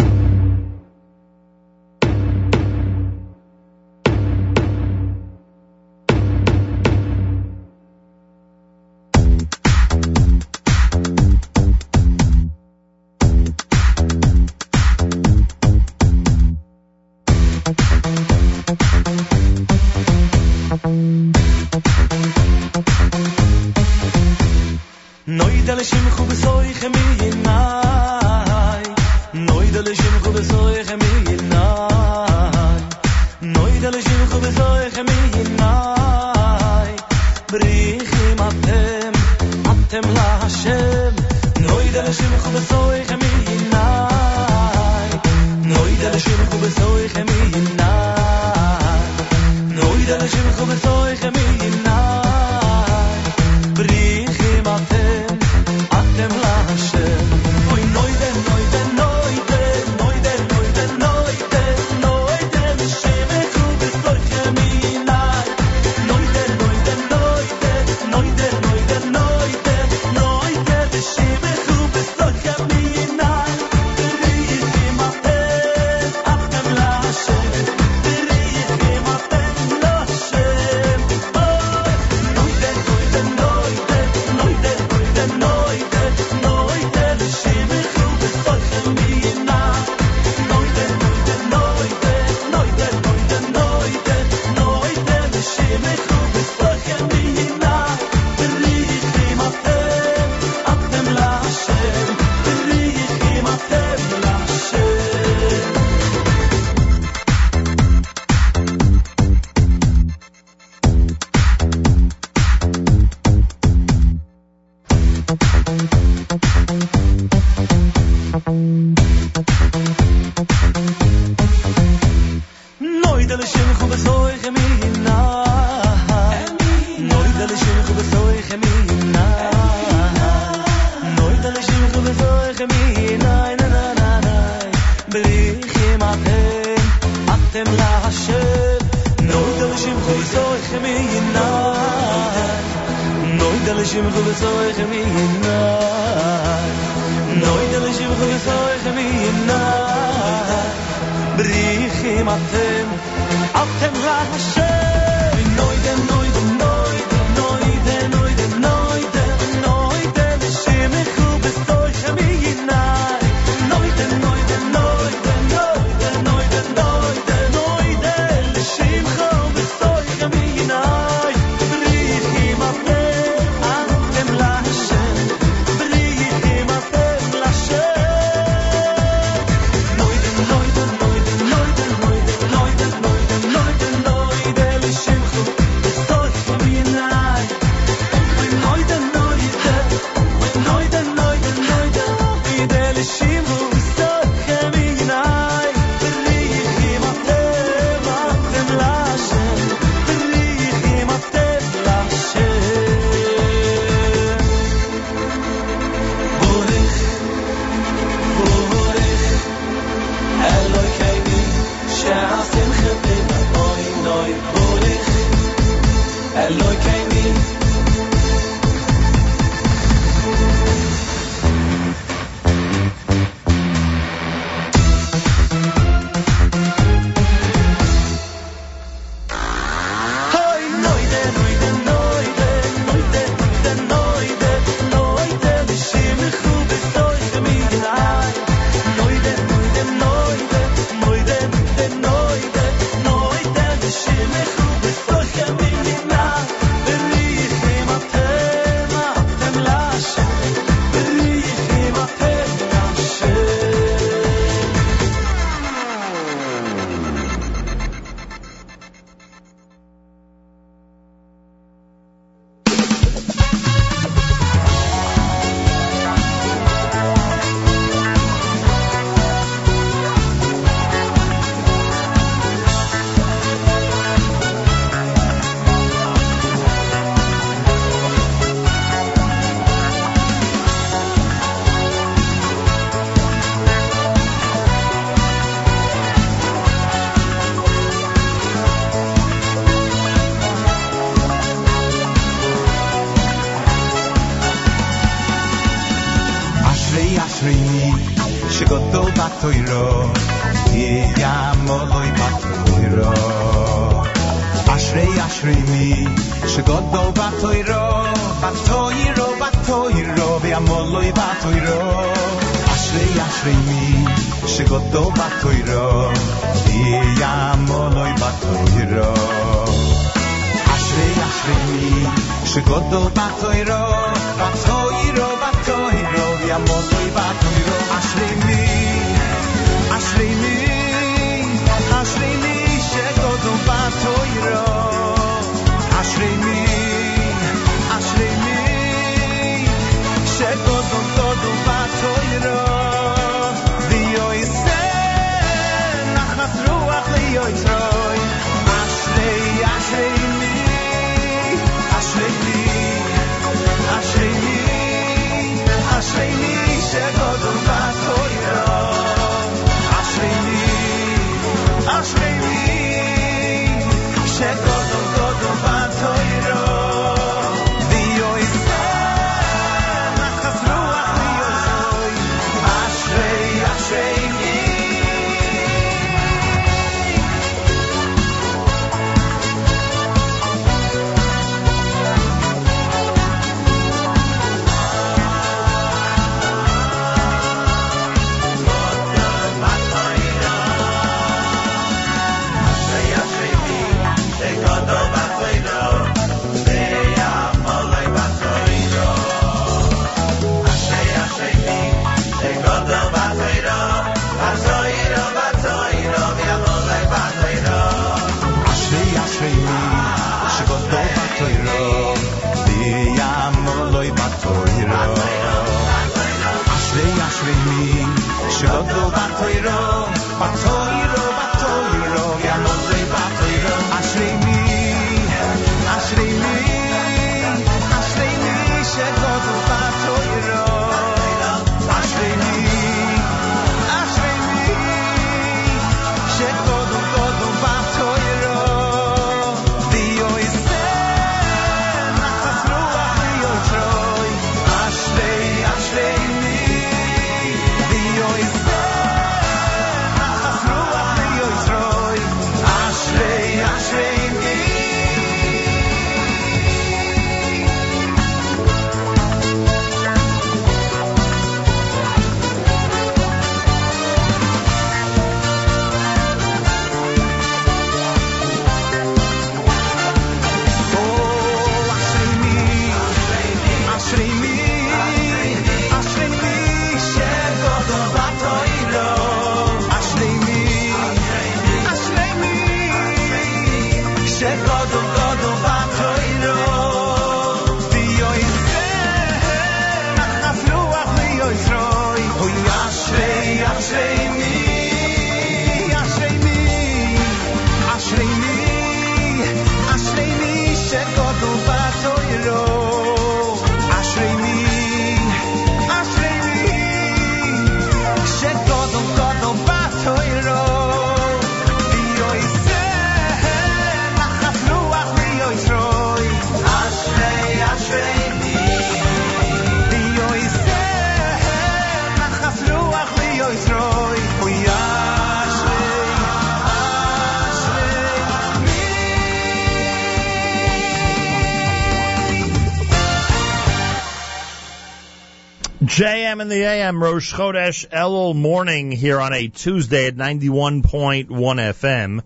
JM in the AM, Rosh Chodesh Elul morning here on a Tuesday at 91.1 FM,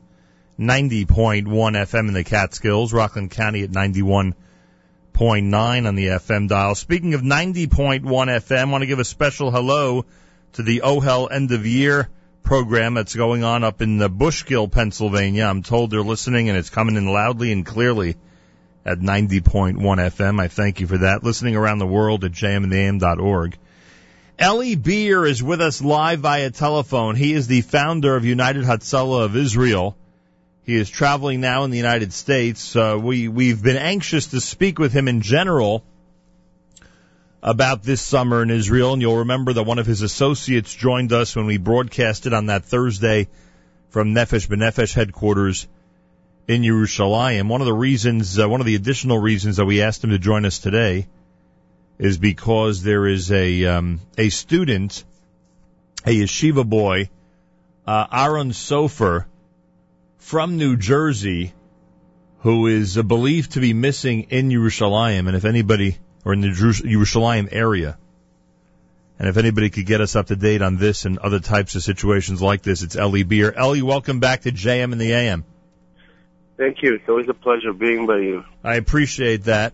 90.1 FM in the Catskills, Rockland County at 91.9 on the FM dial. Speaking of 90.1 FM, I want to give a special hello to the OHEL end of year program that's going on up in the Bushkill, Pennsylvania. I'm told they're listening and it's coming in loudly and clearly at 90.1 FM. I thank you for that. Listening around the world at JMintheAM.org. Eli Beer is with us live via telephone. He is the founder of United Hatzalah of Israel. He is traveling now in the United States. Uh, we we've been anxious to speak with him in general about this summer in Israel, and you'll remember that one of his associates joined us when we broadcasted on that Thursday from Nefesh B'Nefesh headquarters in Yerushalayim. One of the reasons, uh, one of the additional reasons that we asked him to join us today is because there is a um, a student a yeshiva boy, uh, Aaron Sofer, from New Jersey, who is uh, believed to be missing in Yerushalayim, and if anybody, or in the Yerushalayim area, and if anybody could get us up to date on this and other types of situations like this, it's Eli Beer. Eli, welcome back to JM in the AM. Thank you. It's always a pleasure being by you. I appreciate that.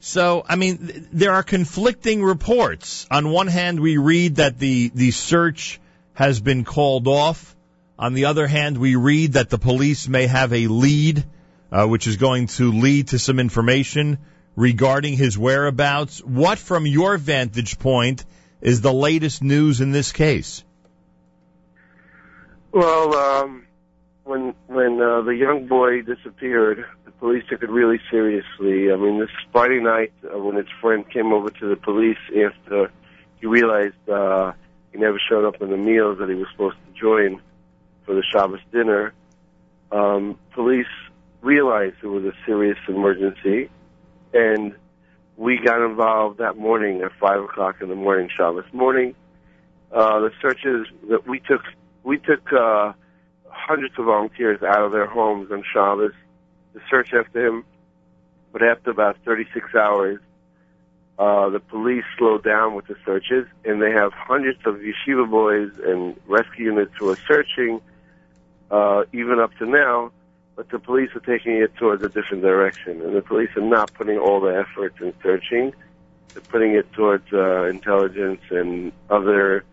So, I mean, th- there are conflicting reports. On one hand, we read that the, the search has been called off. On the other hand, we read that the police may have a lead, uh, which is going to lead to some information regarding his whereabouts. What, from your vantage point, is the latest news in this case? Well, um, when when uh, the young boy disappeared, the police took it really seriously. I mean, this Friday night, uh, when his friend came over to the police after he realized uh, he never showed up in the meals that he was supposed to join for the Shabbos dinner, um, police realized it was a serious emergency, and we got involved that morning at five o'clock in the morning, Shabbos morning. Uh, the searches that we took, we took uh, hundreds of volunteers out of their homes on Shabbos to search after him. But after about 36 hours, uh, the police slowed down with the searches, and they have hundreds of yeshiva boys and rescue units who are searching, uh, even up to now. But the police are taking it towards a different direction, and the police are not putting all the efforts in searching. They're putting it towards uh, intelligence and other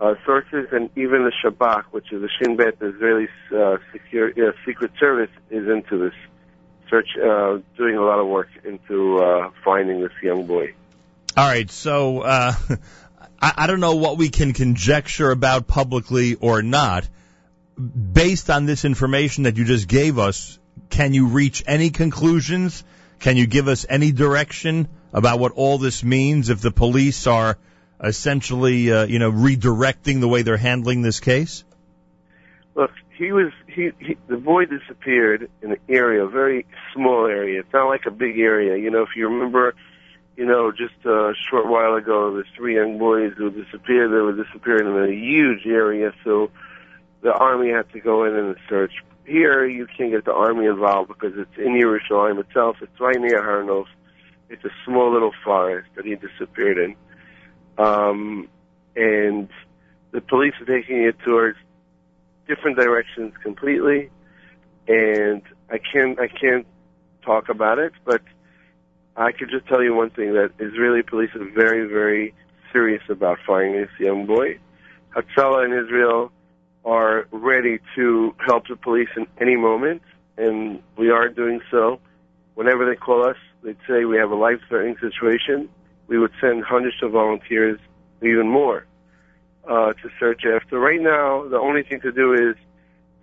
uh, sources, and even the Shabak, which is the Shin Bet, the Israeli uh, secure, uh, Secret Service, is into this search, uh, doing a lot of work into uh, finding this young boy. All right, so uh, I, I don't know what we can conjecture about publicly or not. Based on this information that you just gave us, can you reach any conclusions? Can you give us any direction about what all this means if the police are essentially, uh, you know, redirecting the way they're handling this case? Look, he was he, he the boy disappeared in an area, a very small area. It's not like a big area. You know, if you remember, you know, just a short while ago, there's three young boys who disappeared. They were disappearing in a huge area, so the army had to go in and search. Here, you can't get the army involved because it's in Yerushalayim itself. It's right near Har Nof. It's a small little forest that he disappeared in. Um, and the police are taking it towards different directions completely. And I can't, I can't talk about it, but I could just tell you one thing that Israeli police are very, very serious about finding this young boy. Hatzalah in Israel are ready to help the police in any moment, and we are doing so. Whenever they call us, they'd say we have a life-threatening situation. We would send hundreds of volunteers, even more, uh, to search after. Right now, the only thing to do is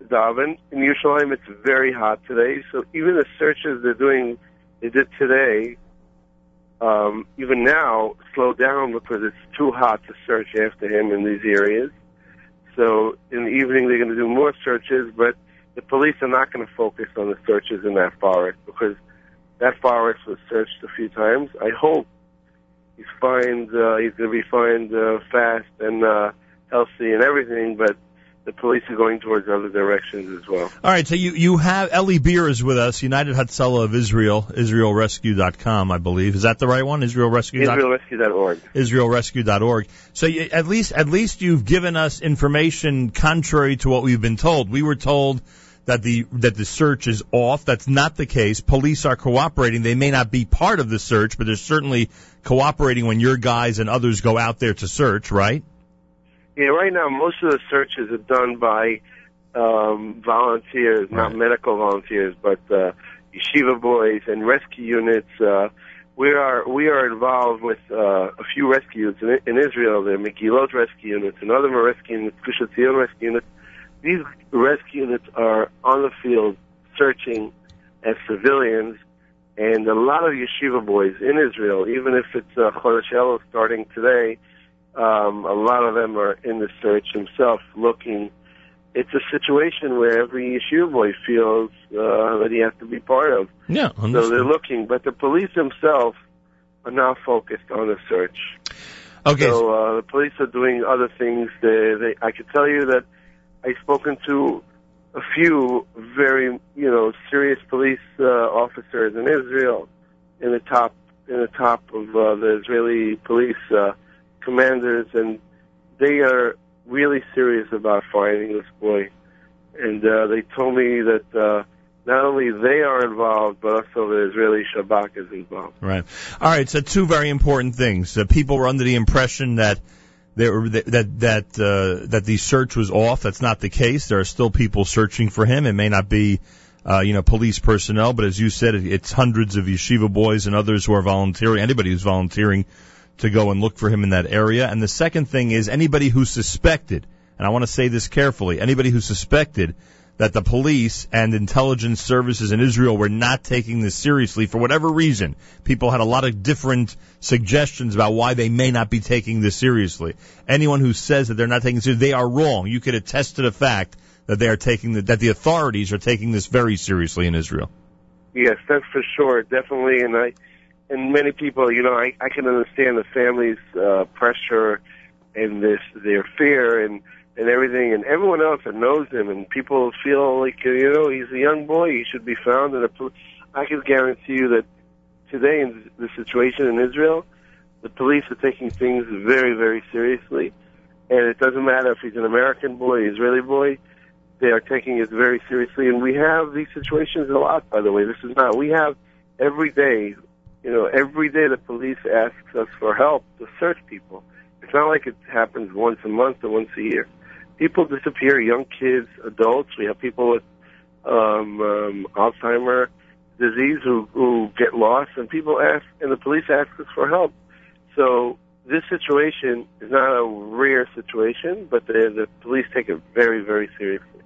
daven. In Yerushalayim, it's very hot today, so even the searches they're doing, they did today, um, even now, slow down because it's too hot to search after him in these areas. So in the evening, they're going to do more searches, but the police are not going to focus on the searches in that forest because that forest was searched a few times. I hope he's fine. uh, he's going to be fine, uh, fast and uh, healthy and everything, but the police are going towards other directions as well. All right, so you, you have Eli Beer is with us, United Hatzalah of Israel, IsraelRescue.com, I believe. Is that the right one? IsraelRescue. IsraelRescue.org. IsraelRescue.org. So you, at least at least you've given us information contrary to what we've been told. We were told that the that the search is off. That's not the case. Police are cooperating. They may not be part of the search, but they're certainly cooperating when your guys and others go out there to search, right? Yeah, right now most of the searches are done by um, volunteers, not medical volunteers, but uh, yeshiva boys and rescue units. Uh, we are we are involved with uh, a few rescue units in, in Israel. The Megillot rescue units and other rescue units, Etzion rescue units. These rescue units are on the field searching as civilians, and a lot of yeshiva boys in Israel, even if it's uh, Chodesh Elul starting today, um, a lot of them are in the search himself looking. It's a situation where every yeshiva boy feels uh, that he has to be part of. Yeah, So they're looking, but the police themselves are not focused on the search. Okay. So uh, the police are doing other things. They, they, I can tell you that I've spoken to a few very, you know, serious police uh, officers in Israel, in the top, in the top of uh, the Israeli police uh, commanders, and they are really serious about finding this boy. And uh, they told me that uh, not only they are involved, but also the Israeli Shabak is involved. Right. All right. So two very important things. Uh, people were under the impression that there that that uh, that the search was off. That's not the case. There are still people searching for him. It may not be. Uh, you know, police personnel, but as you said, it's hundreds of yeshiva boys and others who are volunteering. Anybody who's volunteering to go and look for him in that area. And the second thing is anybody who suspected, and I want to say this carefully, anybody who suspected that the police and intelligence services in Israel were not taking this seriously for whatever reason. People had a lot of different suggestions about why they may not be taking this seriously. Anyone who says that they're not taking it seriously, they are wrong. You could attest to the fact that they are taking the, that the authorities are taking this very seriously in Israel. Yes, that's for sure, definitely. And I, and many people, you know, I, I can understand the family's uh, pressure and this their fear and and everything, and everyone else that knows him, and people feel like you know he's a young boy, he should be found. And I can guarantee you that today in the situation in Israel, the police are taking things very, very seriously, and it doesn't matter if he's an American boy, Israeli boy. They are taking it very seriously, and we have these situations a lot. By the way, this is not. We have every day, you know, every day the police asks us for help to search people. It's not like it happens once a month or once a year. People disappear, young kids, adults. We have people with um, um, Alzheimer disease who, who get lost, and people ask, and the police ask us for help. So this situation is not a rare situation, but the, the police take it very, very seriously.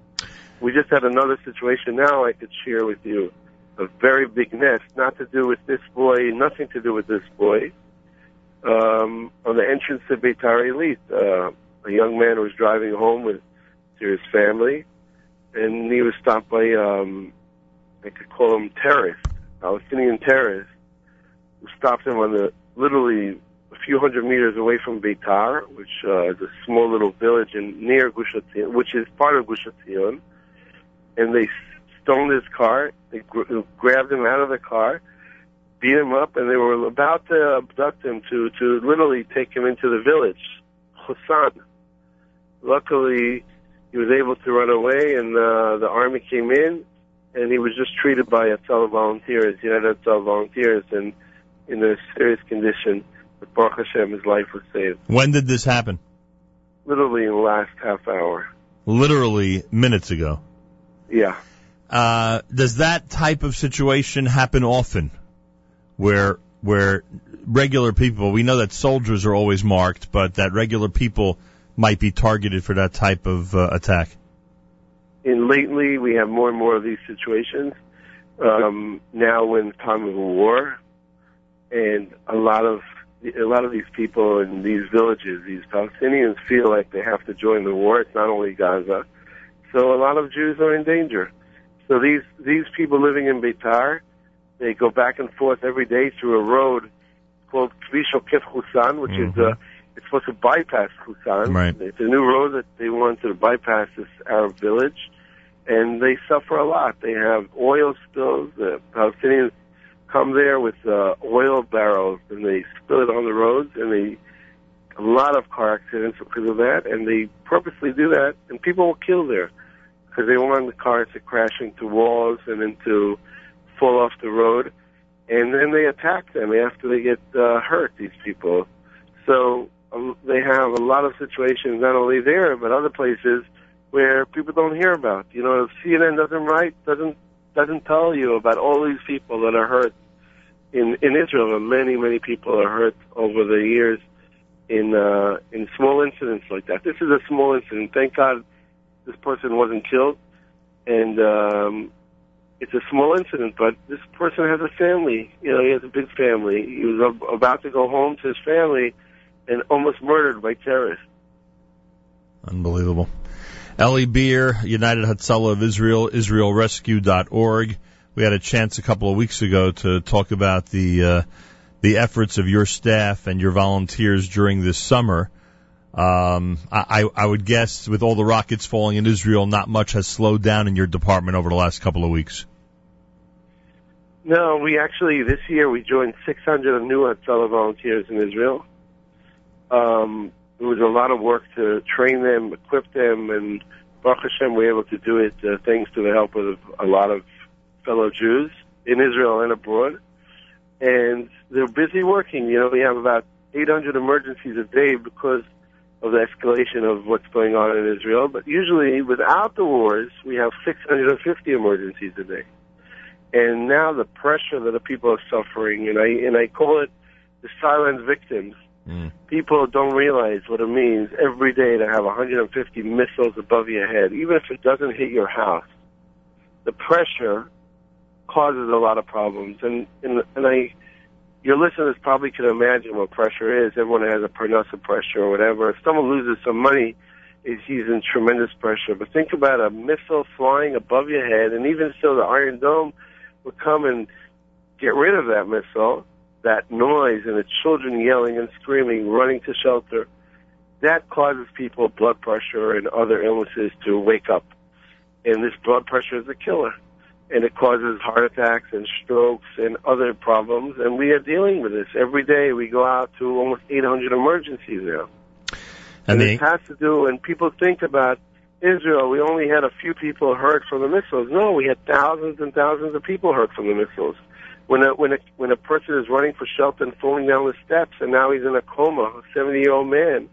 We just had another situation now I could share with you. A very big nest, not to do with this boy, nothing to do with this boy. Um, on the entrance to Beitar Illit, uh, a young man was driving home with to his family, and he was stopped by, um, I could call them terrorists, Palestinian terrorists, who stopped him on the literally a few hundred meters away from Beitar, which uh, is a small little village in near Gush Etzion, which is part of Gush Etzion, and they stoned his car. They gr- grabbed him out of the car, beat him up, and they were about to abduct him to to literally take him into the village, Husan. Luckily, he was able to run away, and uh, the army came in, and he was just treated by Hatzalah volunteers, United Hatzalah volunteers, and in a serious condition. But Baruch Hashem, his life was saved. When did this happen? Literally in the last half hour. Literally minutes ago. Yeah. Uh, does that type of situation happen often? Where where regular people, we know that soldiers are always marked, but that regular people might be targeted for that type of uh, attack. And lately, we have more and more of these situations. Um, now, in time of a war, and a lot of a lot of these people in these villages, these Palestinians, feel like they have to join the war. It's not only Gaza, so a lot of Jews are in danger. So these these people living in Beitar, they go back and forth every day through a road called Kvish Okef Husan, which is uh, it's supposed to bypass Husan. Right. It's a new road that they want to bypass this Arab village, and they suffer a lot. They have oil spills. The Palestinians come there with uh, oil barrels and they spill it on the roads, and they a lot of car accidents because of that, and they purposely do that, and people will kill there because they want the cars to crash into walls and into fall off the road, and then they attack them after they get uh, hurt. These people, so they have a lot of situations not only there but other places where people don't hear about. You know, if CNN doesn't write, doesn't doesn't tell you about all these people that are hurt in in Israel. And many many people are hurt over the years in uh, in small incidents like that. This is a small incident. Thank God this person wasn't killed, and um, it's a small incident. But this person has a family. You know, he has a big family. He was ab- about to go home to his family, and almost murdered by terrorists. Unbelievable. Eli Beer, United Hatzalah of Israel, IsraelRescue.org. We had a chance a couple of weeks ago to talk about the uh, the efforts of your staff and your volunteers during this summer. Um, I, I would guess with all the rockets falling in Israel, not much has slowed down in your department over the last couple of weeks. No, we actually this year we joined 600 of new fellow volunteers in Israel. Um, it was a lot of work to train them, equip them, and Baruch Hashem, we were able to do it uh, thanks to the help of a lot of fellow Jews in Israel and abroad. And they're busy working. You know, we have about 800 emergencies a day because of the escalation of what's going on in Israel. But usually, without the wars, we have 650 emergencies a day. And now the pressure that the people are suffering, and I and I call it the silent victims. Mm. People don't realize what it means every day to have 150 missiles above your head, even if it doesn't hit your house. The pressure causes a lot of problems, and and, and I, your listeners probably can imagine what pressure is. Everyone has a parnassa pressure or whatever. If someone loses some money, is he's in tremendous pressure. But think about a missile flying above your head, and even so, the Iron Dome would come and get rid of that missile, that noise, and the children yelling and screaming, running to shelter. That causes people blood pressure and other illnesses to wake up. And this blood pressure is a killer. And it causes heart attacks and strokes and other problems. And we are dealing with this. Every day we go out to almost 800 emergencies now. And And the it has to do, and people think about Israel, we only had a few people hurt from the missiles. No, we had thousands and thousands of people hurt from the missiles. When a when a when a person is running for shelter and falling down the steps, and now he's in a coma, a seventy year old man,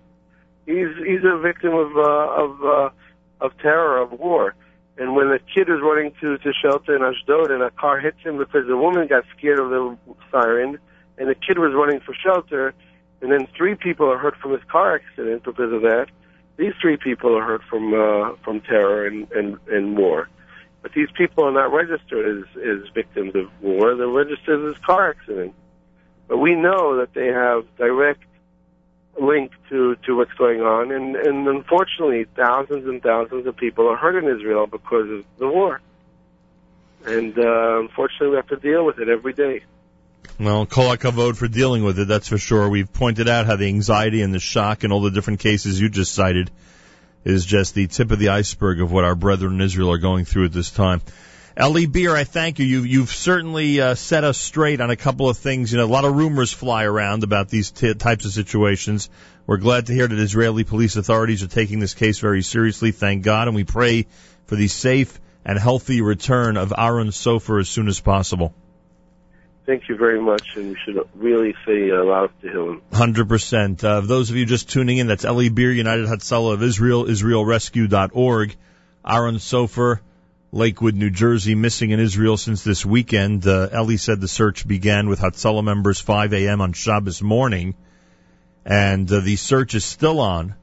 he's he's a victim of uh, of uh, of terror of war. And when the kid is running to to shelter in Ashdod, and a car hits him because the woman got scared of the siren, and the kid was running for shelter, and then three people are hurt from this car accident because of that. These three people are hurt from uh, from terror and, and and war, but these people are not registered as as victims of war. They're registered as car accidents. But we know that they have direct link to to what's going on, and and unfortunately, thousands and thousands of people are hurt in Israel because of the war. And uh, unfortunately, we have to deal with it every day. Well, kol hakavod for dealing with it, that's for sure. We've pointed out how the anxiety and the shock and all the different cases you just cited is just the tip of the iceberg of what our brethren in Israel are going through at this time. Eli Beer, I thank you. You've, you've certainly uh, set us straight on a couple of things. You know, a lot of rumors fly around about these t- types of situations. We're glad to hear that Israeli police authorities are taking this case very seriously. Thank God, and we pray for the safe and healthy return of Aaron Sofer as soon as possible. Thank you very much, and we should really say a lot to him. Hundred percent. Uh, those of you just tuning in, that's Eli Beer, United Hatzalah of Israel, IsraelRescue.org. Aaron Sofer, Lakewood, New Jersey, missing in Israel since this weekend. Uh, said the search began with Hatzalah members 5 a.m. on Shabbos morning, and uh, the search is still on.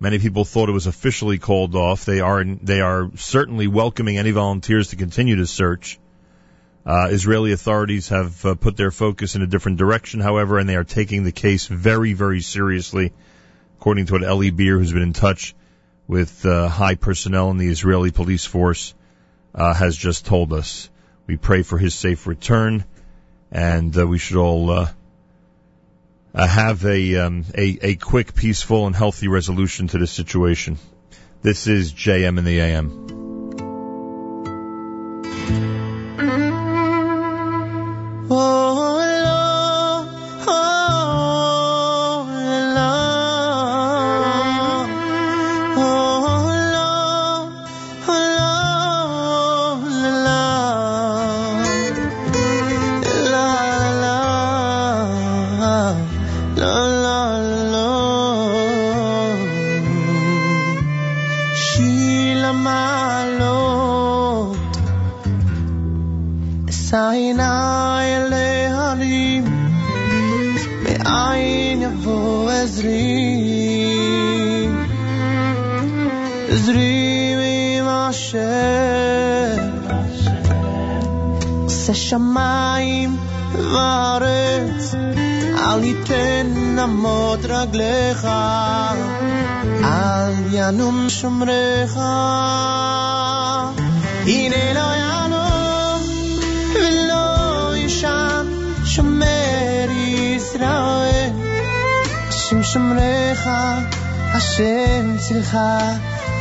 Many people thought it was officially called off. They are they are certainly welcoming any volunteers to continue to search. Uh, Israeli authorities have uh, put their focus in a different direction, however, and they are taking the case very, very seriously, according to what Eli Beer, who's been in touch with uh, high personnel in the Israeli police force, uh, has just told us. We pray for his safe return, and uh, we should all uh, have a, um, a a quick, peaceful, and healthy resolution to this situation. This is JM in the AM. Oh, שמיים וארץ, אל יתן נמות רגליך, אל ינום שומריך. הנה לא ינום ולא ישן שומר השם שומרך, השם צלך,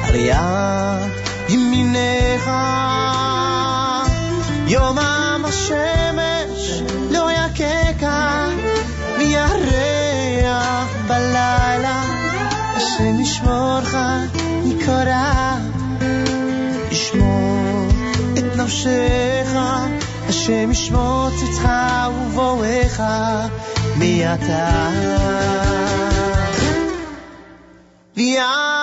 על יד ימינך. יומם השמש לא יככה, וירח בלילה. השם ישמורך מקור רע, ישמור את נפשך, השם ישמור צאתך ובואך מעתה. ויד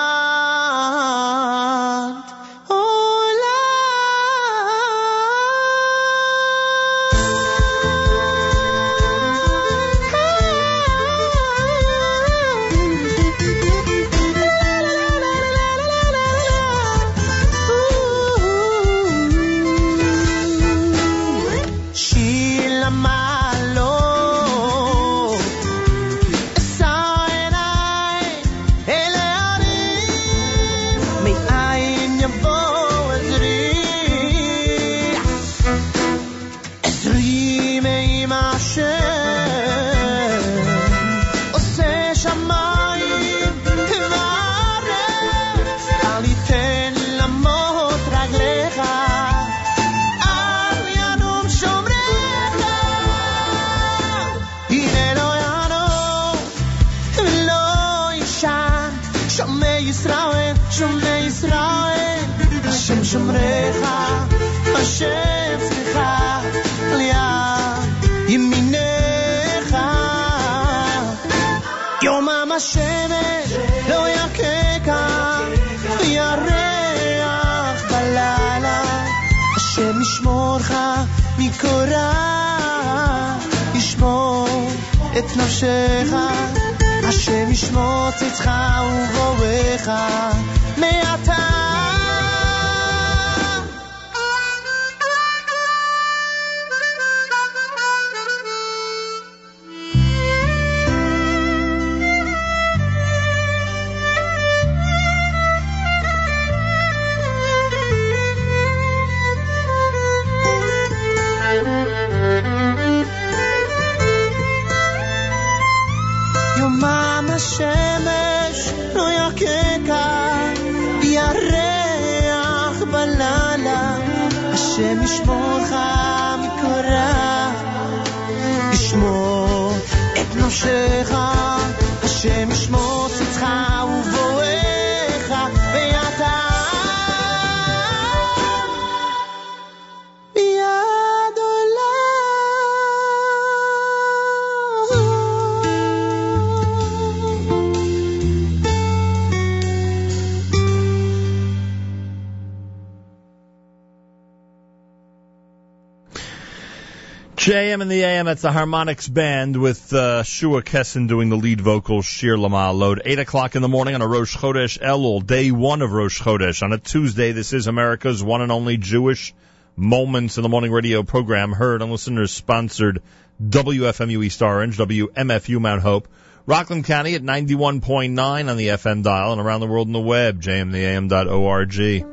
AM, that's the Harmonics Band with uh, Shua Kessin doing the lead vocals, Shir Lama'alot. 8 o'clock in the morning on a Rosh Chodesh Elul, day one of Rosh Chodesh. On a Tuesday, this is America's one and only Jewish Moments in the Morning radio program, heard on listeners sponsored WFMU East Orange, WMFU Mount Hope, Rockland County at 91.9 on the FM dial and around the world on the web, JMintheAM.org.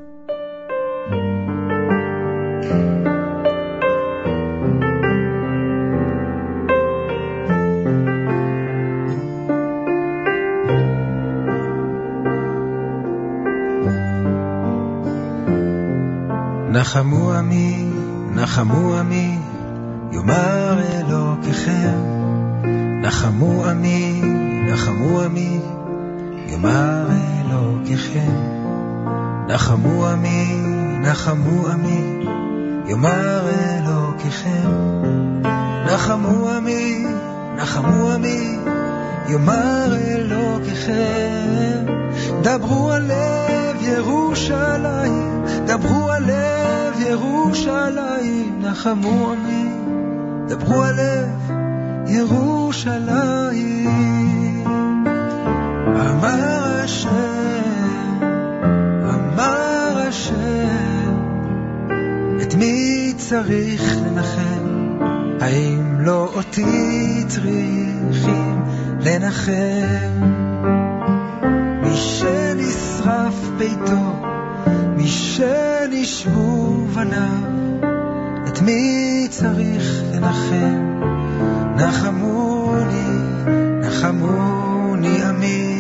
נחמו עמי, נחמו עמי, יאמר אלוקיכם. נחמו עמי, נחמו עמי, יאמר אלוקיכם. נחמו עמי, נחמו עמי, יאמר אלוקיכם. נחמו עמי, נחמו עמי, יאמר אלוקיכם. דברו על לב ירושלים, דברו על לב ירושלים, נחמו עמי, דברו על ירושלים. אמר השם, אמר השם, את מי צריך לנחם? האם לא אותי צריכים לנחם? מי שנשרף ביתו, מי שנשבו בניו, את מי צריך לנחם? נחמוני, נחמוני, נחמו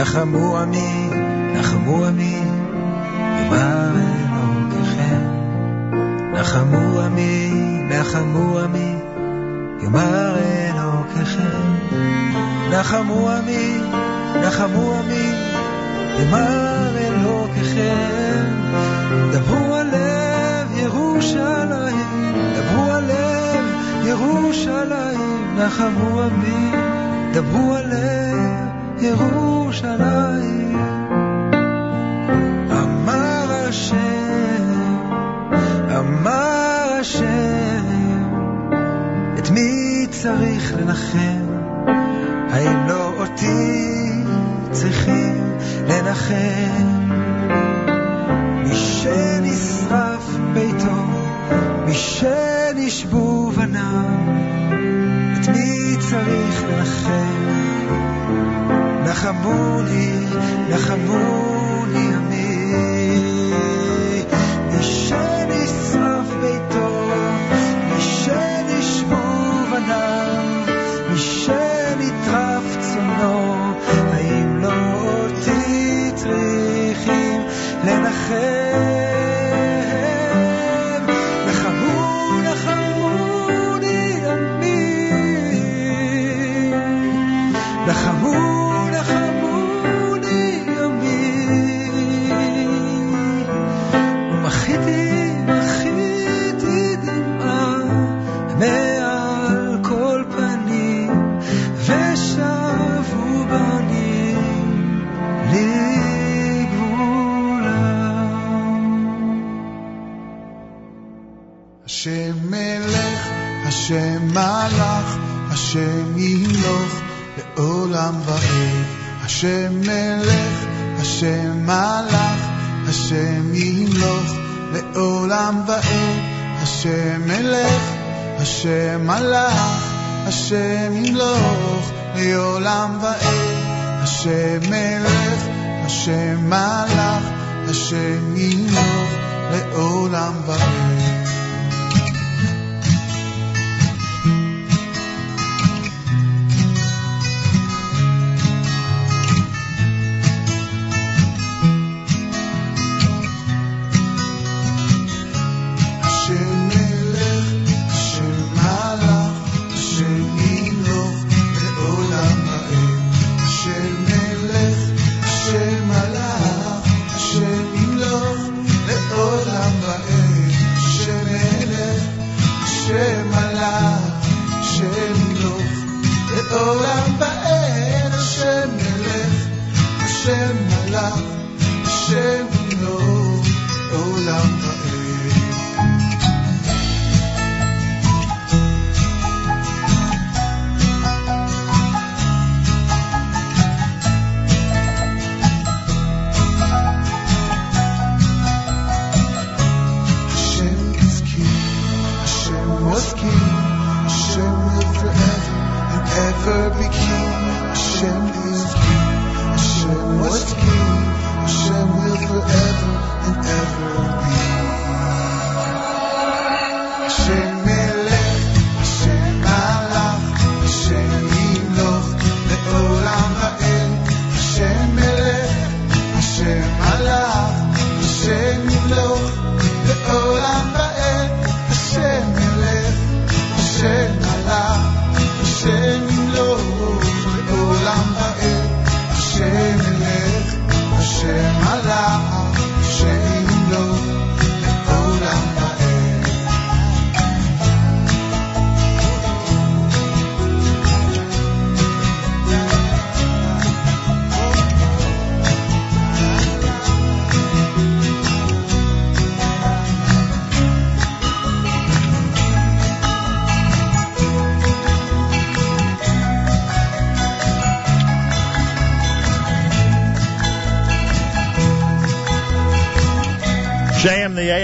נחמו עמי, נחמו עמי, יאמר אלוקיכם. נחמו עמי, נחמו עמי, יאמר אלוקיכם. נחמו עמי, נחמו עמי, יאמר אלוקיכם. דברו על לב ירושלים, דברו על לב ירושלים, נחמו עמי, דברו על לב ירושלים. לנחם? האם לא אותי צריכים לנחם? מי שנשרף ביתו, מי שנשבו בניו, את מי צריך לנחם? נחמוני, נחמוני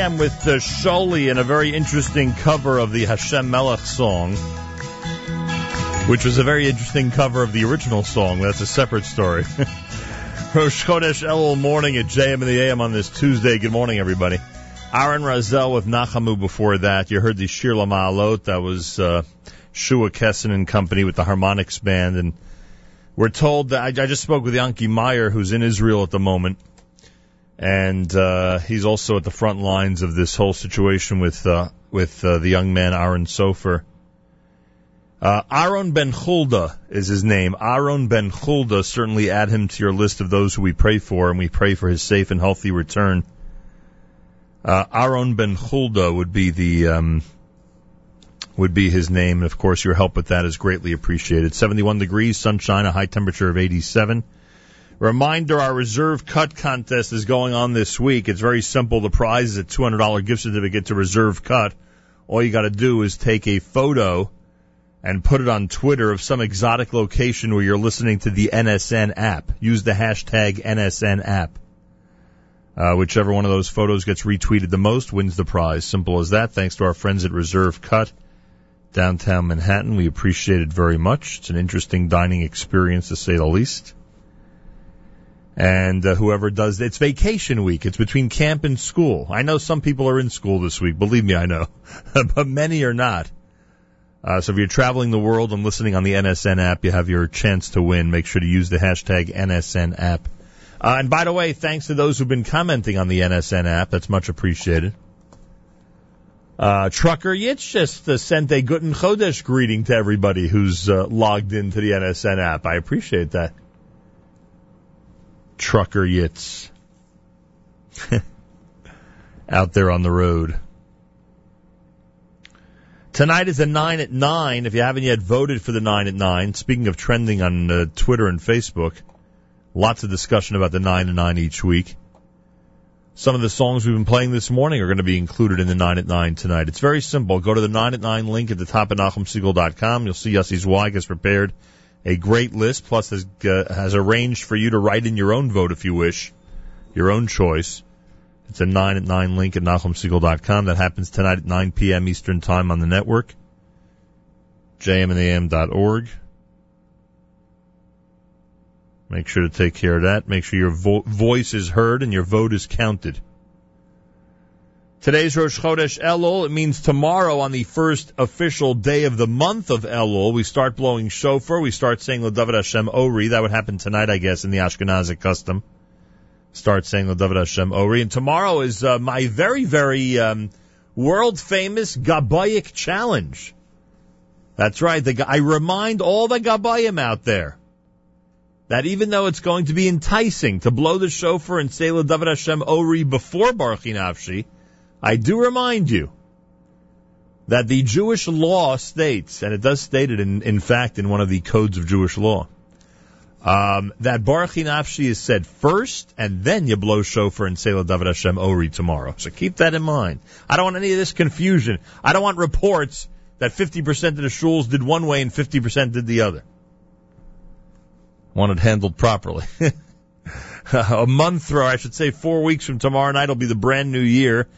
AM with uh, Sholi and a very interesting cover of the Hashem Melech song, which was a very interesting cover of the original song. That's a separate story. Rosh Chodesh Elul morning at JM in the AM on this Tuesday. Good morning, everybody. Aaron Razel with Nachamu before that. You heard the Shir Lama'alot. That was uh, Shua Kessen and Company with the Harmonics Band. And we're told that I, I just spoke with Yanki Meyer, who's in Israel at the moment. And uh, he's also at the front lines of this whole situation with uh, with uh, the young man Aaron Sofer. Uh, Aaron Ben Hulda is his name. Aaron Ben Hulda. Certainly add him to your list of those who we pray for, and we pray for his safe and healthy return. Uh, Aaron Ben Hulda would be the um, would be his name, and of course your help with that is greatly appreciated. 71 degrees, sunshine, a high temperature of 87. Reminder: Our reserve cut contest is going on this week. It's very simple. The prize is a $200 gift certificate to Reserve Cut. All you got to do is take a photo and put it on Twitter of some exotic location where you're listening to the NSN app. Use the hashtag NSN app. Uh, whichever one of those photos gets retweeted the most wins the prize. Simple as that. Thanks to our friends at Reserve Cut, downtown Manhattan. We appreciate it very much. It's an interesting dining experience to say the least. And uh, whoever does it's vacation week. It's between camp and school. I know some people are in school this week. Believe me, I know, but many are not. Uh, so if you're traveling the world and listening on the NSN app, you have your chance to win. Make sure to use the hashtag NSN app. Uh, and by the way, thanks to those who've been commenting on the NSN app. That's much appreciated. Uh, Trucker Yitz just uh, sent a Guten Chodesh greeting to everybody who's uh, logged into the NSN app. I appreciate that. Trucker Yitz. Out there on the road. Tonight is a 9 at 9. If you haven't yet voted for the 9 at 9, speaking of trending on uh, Twitter and Facebook, lots of discussion about the 9 at 9 each week. Some of the songs we've been playing this morning are going to be included in the 9 at 9 tonight. It's very simple. Go to the 9 at 9 link at the top of NachumSegal.com. You'll see Yossi Zweig has prepared a great list, plus has, uh, has arranged for you to write in your own vote if you wish, your own choice. It's a 9 at 9 link at NachumSegal.com. That happens tonight at 9 p.m. Eastern Time on the network. JMintheAM.org. Make sure to take care of that. Make sure your vo- voice is heard and your vote is counted. Today's Rosh Chodesh Elul. It means tomorrow on the first official day of the month of Elul, we start blowing shofar. We start saying L'David Hashem Ori. That would happen tonight, I guess, in the Ashkenazic custom. Start saying L'David Hashem Ori. And tomorrow is uh, my very, very um, world famous Gabayic challenge. That's right. The, I remind all the Gabayim out there that even though it's going to be enticing to blow the shofar and say L'David Hashem Ori before Baruch Nafshi, I do remind you that the Jewish law states, and it does state it in, in fact in one of the codes of Jewish law, um, that Baruch Nafshi is said first, and then you blow shofar and say David Hashem Ori tomorrow. So keep that in mind. I don't want any of this confusion. I don't want reports that 50% of the shuls did one way and 50% did the other want it handled properly. a month, or I should say four weeks from tomorrow night will be the brand new year,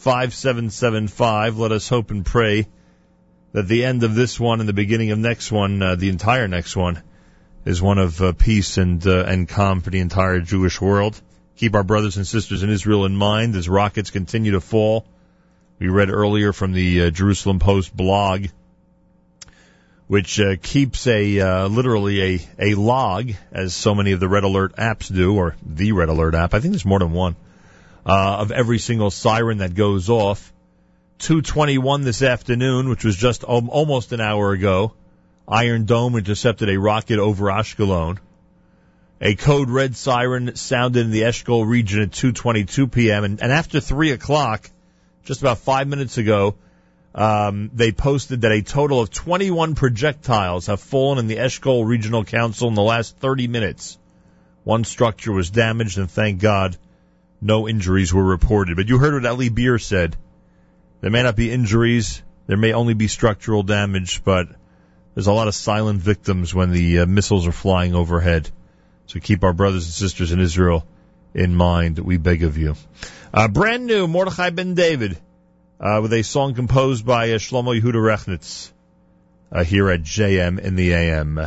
5775. Let us hope and pray that the end of this one and the beginning of next one, uh, the entire next one, is one of uh, peace and uh, and calm for the entire Jewish world. Keep our brothers and sisters in Israel in mind as rockets continue to fall. We read earlier from the uh, Jerusalem Post blog which uh, keeps a uh, literally a a log, as so many of the Red Alert apps do, or the Red Alert app. I think there's more than one uh, of every single siren that goes off. 221 this afternoon, which was just almost an hour ago. Iron Dome intercepted a rocket over Ashkelon. A code red siren sounded in the Eshkol region at 2:22 p.m. And, and after three o'clock, just about five minutes ago, um, they posted that a total of 21 projectiles have fallen in the Eshkol Regional Council in the last 30 minutes. One structure was damaged, and thank God, no injuries were reported. But you heard what Eli Beer said. There may not be injuries, there may only be structural damage, but there's a lot of silent victims when the uh, missiles are flying overhead. So keep our brothers and sisters in Israel in mind, we beg of you. Uh, brand new Mordechai Ben David uh, with a song composed by uh, Shlomo Yehuda Rechnitz uh, here at JM in the AM.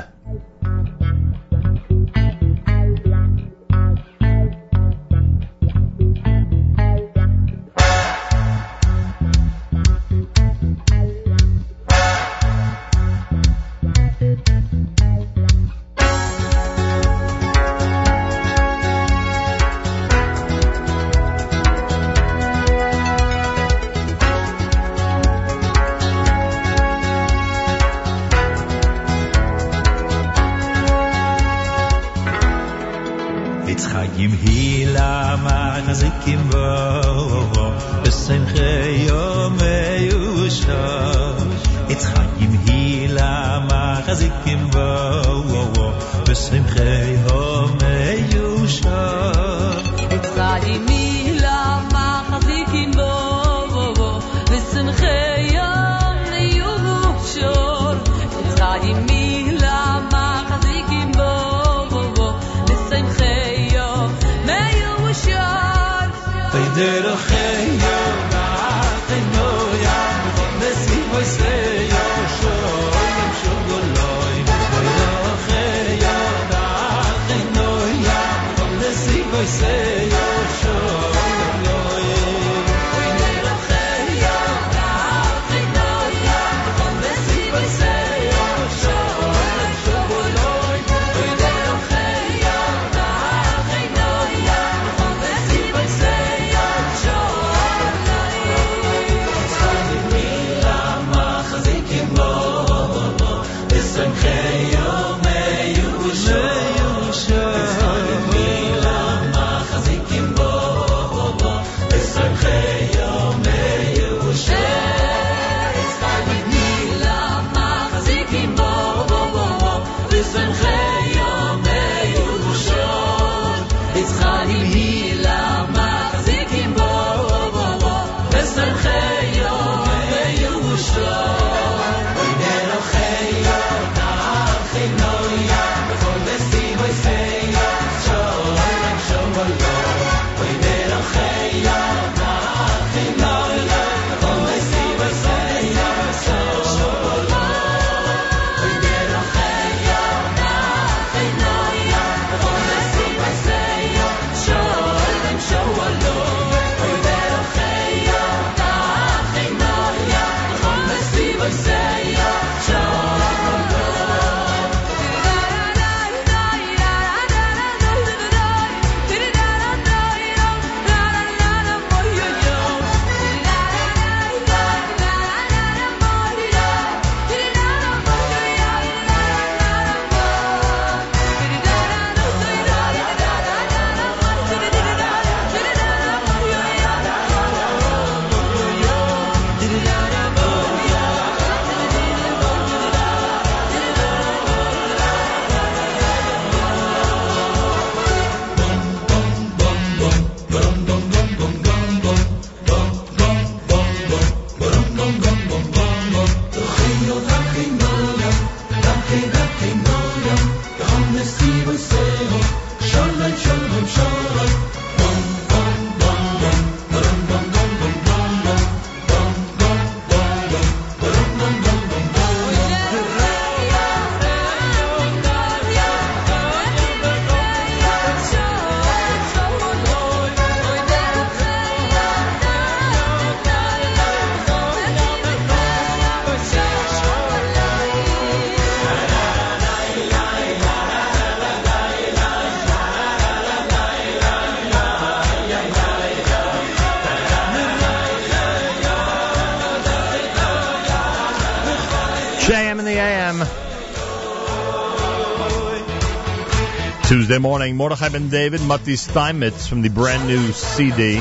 Tuesday morning, Mordechai Ben David, Matti Steinmetz from the brand new CD.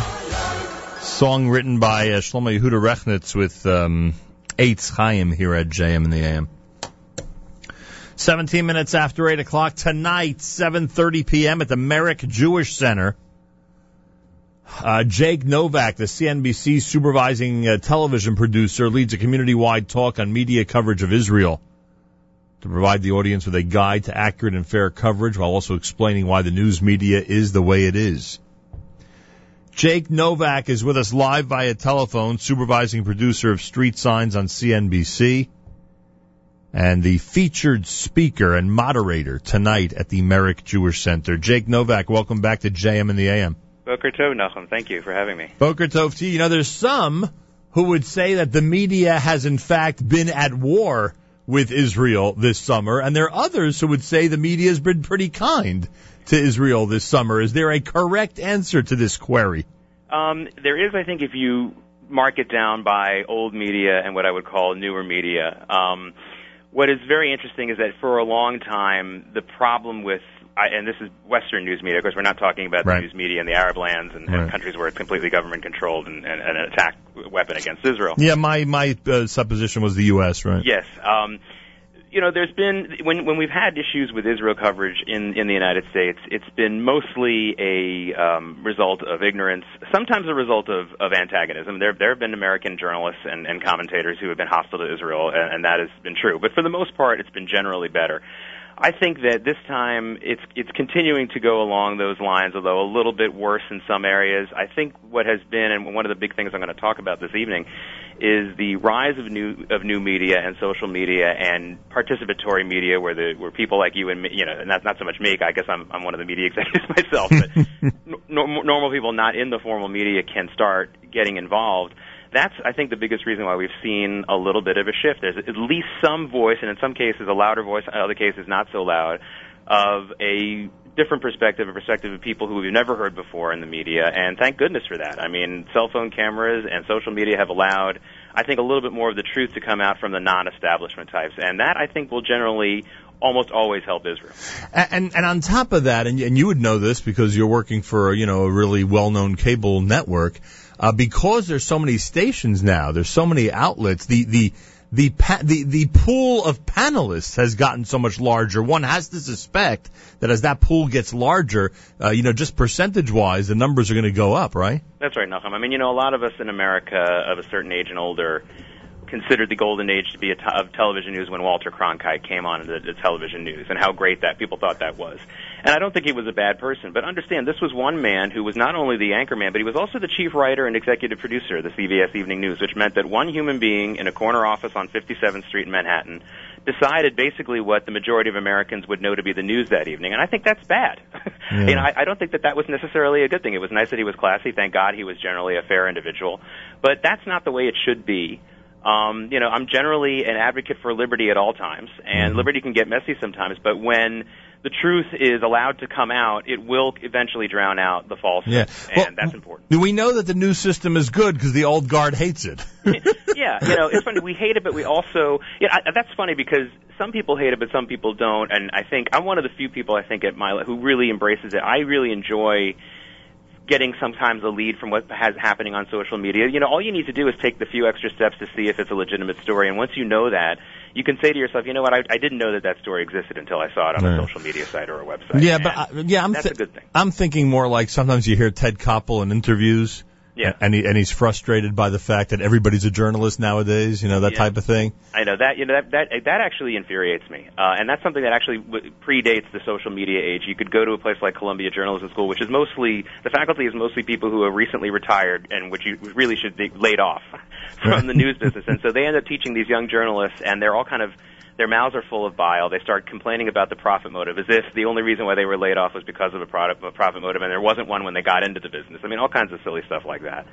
Song written by uh, Shlomo Yehuda Rechnitz with um, Eitz Chaim here at JM in the AM. 17 minutes after 8 o'clock tonight, 7.30 p.m. at the Merrick Jewish Center. Uh, Jake Novak, the CNBC supervising uh, television producer, leads a community-wide talk on media coverage of Israel to provide the audience with a guide to accurate and fair coverage while also explaining why the news media is the way it is. Jake Novak is with us live via telephone, supervising producer of Street Signs on CNBC and the featured speaker and moderator tonight at the Merrick Jewish Center. Jake Novak, welcome back to JM in the AM. Boker Tov, Nachum. Thank you for having me. Boker Tov to you. You know, there's some who would say that the media has in fact been at war with Israel this summer, and there are others who would say the media has been pretty kind to Israel this summer. Is there a correct answer to this query? Um, there is, I think, if you mark it down by old media and what I would call newer media. Um, what is very interesting is that for a long time, the problem with I, and this is Western news media. Of course, we're not talking about Right. the news media in the Arab lands and, Right. countries where it's completely government controlled and, and, and an attack weapon against Israel. Yeah, my my uh, supposition was the U.S. Right. Yes. Um, you know, there's been when when we've had issues with Israel coverage in in the United States, it's been mostly a um, result of ignorance, sometimes a result of of antagonism. There there have been American journalists and, and commentators who have been hostile to Israel, and, and that has been true. But for the most part, it's been generally better. I think that this time it's it's continuing to go along those lines, although a little bit worse in some areas. I think what has been, and one of the big things I'm going to talk about this evening, is the rise of new of new media and social media and participatory media, where the where people like you and me, you know, and not not so much me. I guess I'm I'm one of the media executives myself, but n- normal people not in the formal media can start getting involved. That's, I think, the biggest reason why we've seen a little bit of a shift. There's at least some voice, and in some cases a louder voice, in other cases not so loud, of a different perspective, a perspective of people who we've never heard before in the media, and thank goodness for that. I mean, cell phone cameras and social media have allowed, I think, a little bit more of the truth to come out from the non-establishment types, and that I think will generally almost always help Israel. And, and on top of that, and, and you would know this because you're working for you know a really well-known cable network, uh, because there's so many stations now, there's so many outlets. The the the pa- the the pool of panelists has gotten so much larger. One has to suspect that as that pool gets larger, uh, you know, just percentage-wise, the numbers are going to go up, right? That's right, Nachum. I mean, you know, a lot of us in America of a certain age and older considered the golden age to be a t- of television news when Walter Cronkite came on the, the television news, and how great that people thought that was. And I don't think he was a bad person, but understand this was one man who was not only the anchorman, but he was also the chief writer and executive producer of the CBS Evening News, which meant that one human being in a corner office on 57th Street in Manhattan decided basically what the majority of Americans would know to be the news that evening, and I think that's bad. You know, I, I don't think that that was necessarily a good thing. It was nice that he was classy. Thank God he was generally a fair individual, but that's not the way it should be. Um, you know, I'm generally an advocate for liberty at all times, and liberty can get messy sometimes. But when the truth is allowed to come out, it will eventually drown out the falsehood, Yeah. and that's important. Do we know that the new system is good because the old guard hates it. yeah, you know, it's funny. We hate it, but we also, yeah, I, that's funny because some people hate it, but some people don't. And I think I'm one of the few people I think at my who really embraces it. I really enjoy getting sometimes a lead from what has happening on social media. You know, all you need to do is take the few extra steps to see if it's a legitimate story. And once you know that, you can say to yourself, you know what, I, I didn't know that that story existed until I saw it on a Right. social media site or a website. Yeah, but uh, yeah, I'm that's thi- a good thing. I'm thinking more like sometimes you hear Ted Koppel in interviews. Yeah. And he and he's frustrated by the fact that everybody's a journalist nowadays, you know, that Yeah. type of thing. I know that you know that that that actually infuriates me, uh, and that's something that actually w- predates the social media age. You could go to a place like Columbia Journalism School, which is mostly the faculty is mostly people who have recently retired and which you really should be laid off from the news business, and so they end up teaching these young journalists, and they're all kind of their mouths are full of bile. They start complaining about the profit motive, as if the only reason why they were laid off was because of a, product, a profit motive, and there wasn't one when they got into the business. I mean, all kinds of silly stuff like that.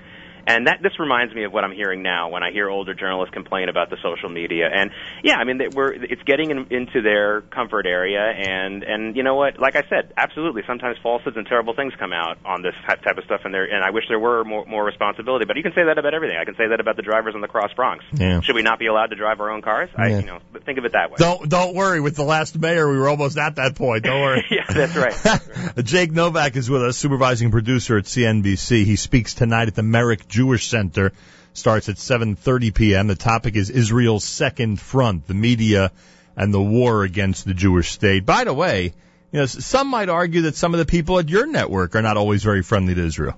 And that this reminds me of what I'm hearing now when I hear older journalists complain about the social media. And yeah, I mean, we're it's getting in, into their comfort area. And and you know what? Like I said, absolutely. Sometimes falsehoods and terrible things come out on this type type of stuff. And there, and I wish there were more more responsibility. But you can say that about everything. I can say that about the drivers on the Cross Bronx. Yeah. Should we not be allowed to drive our own cars? I, you know, but think of it that way. Don't don't worry. With the last mayor, we were almost at that point. Don't worry. yeah, that's right. Jake Novak is with us, supervising producer at CNBC. He speaks tonight at the Merrick Jewish Center. Starts at 7:30 p.m. The topic is Israel's second front, the media and the war against the Jewish state. By the way, you know, some might argue that some of the people at your network are not always very friendly to Israel.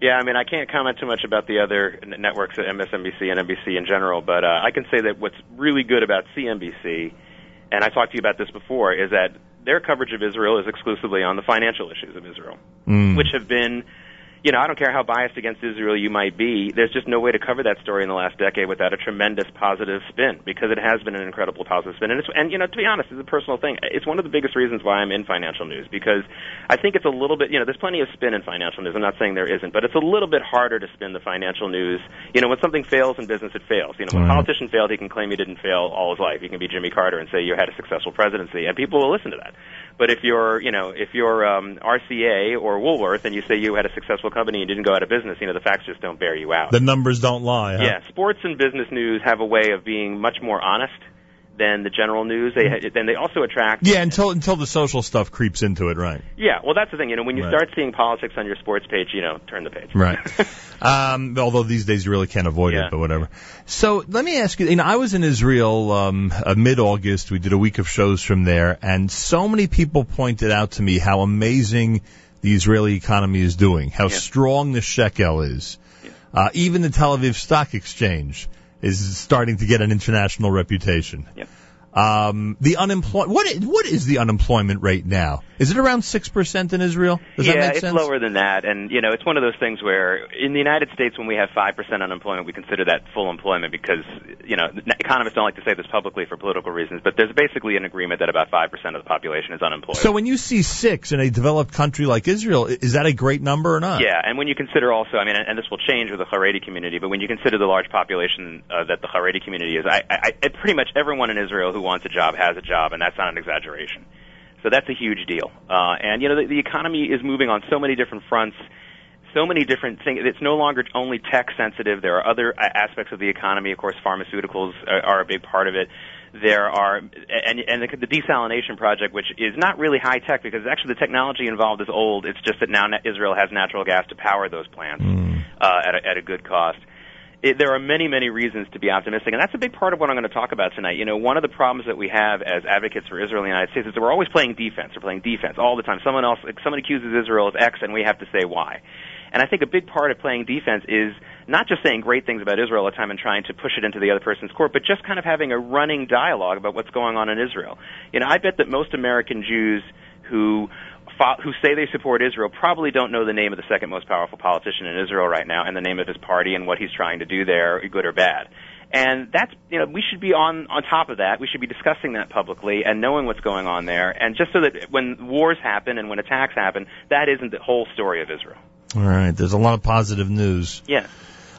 Yeah, I mean, I can't comment too much about the other networks at MSNBC and NBC in general, but uh, I can say that what's really good about CNBC, and I talked to you about this before, is that their coverage of Israel is exclusively on the financial issues of Israel, Mm. which have been, you know, I don't care how biased against Israel you might be, there's just no way to cover that story in the last decade without a tremendous positive spin, because it has been an incredible positive spin. And, it's, and you know, to be honest, it's a personal thing. It's one of the biggest reasons why I'm in financial news, because I think it's a little bit, you know, there's plenty of spin in financial news. I'm not saying there isn't, but it's a little bit harder to spin the financial news. You know, when something fails in business, it fails. You know, when a politician failed, he can claim he didn't fail all his life. He can be Jimmy Carter and say you had a successful presidency, and people will listen to that. But if you're, you know, if you're um, RCA or Woolworth and you say you had a successful company and didn't go out of business, you know, the facts just don't bear you out. The numbers don't lie. Huh? Yeah, sports and business news have a way of being much more honest than the general news. They then they also attract. Yeah, until until the social stuff creeps into it, right? Yeah, well, that's the thing. You know, when you Right. start seeing politics on your sports page, you know, turn the page. Right. um, although these days you really can't avoid Yeah. it, but whatever. So let me ask you. You know, I was in Israel um, uh, mid-August. We did a week of shows from there, and so many people pointed out to me how amazing the Israeli economy is doing, how strong the shekel is. Uh, even the Tel Aviv Stock Exchange is starting to get an international reputation. Yep. Um, the unemployment. What what is the unemployment rate now? Is it around six percent in Israel? Does yeah, that make it's lower than that, and you know, it's one of those things where in the United States, when we have five percent unemployment, we consider that full employment because you know economists don't like to say this publicly for political reasons, but there's basically an agreement that about five percent of the population is unemployed. So when you see six in a developed country like Israel, is that a great number or not? Yeah, and when you consider also, I mean, and this will change with the Haredi community, but when you consider the large population uh, that the Haredi community is, I, I, I, pretty much everyone in Israel who wants a job has a job, and that's not an exaggeration. So that's a huge deal. Uh, and you know, the, the economy is moving on so many different fronts. So many different things. It's no longer only tech sensitive. There are other aspects of the economy. Of course, pharmaceuticals are, are a big part of it. There are, and, and the, the desalination project, which is not really high tech because actually the technology involved is old. It's just that now Israel has natural gas to power those plants uh, at, a, at a good cost. It, there are many, many reasons to be optimistic, and that's a big part of what I'm going to talk about tonight. You know, one of the problems that we have as advocates for Israel in the United States is that we're always playing defense. We're playing defense all the time. Someone else, someone accuses Israel of X, and we have to say why. And I think a big part of playing defense is not just saying great things about Israel all the time and trying to push it into the other person's court, but just kind of having a running dialogue about what's going on in Israel. You know, I bet that most American Jews who fo- who say they support Israel probably don't know the name of the second most powerful politician in Israel right now and the name of his party and what he's trying to do there, good or bad. And that's, you know, we should be on, on top of that. We should be discussing that publicly and knowing what's going on there. And just so that when wars happen and when attacks happen, that isn't the whole story of Israel. All right. There's a lot of positive news. Yeah.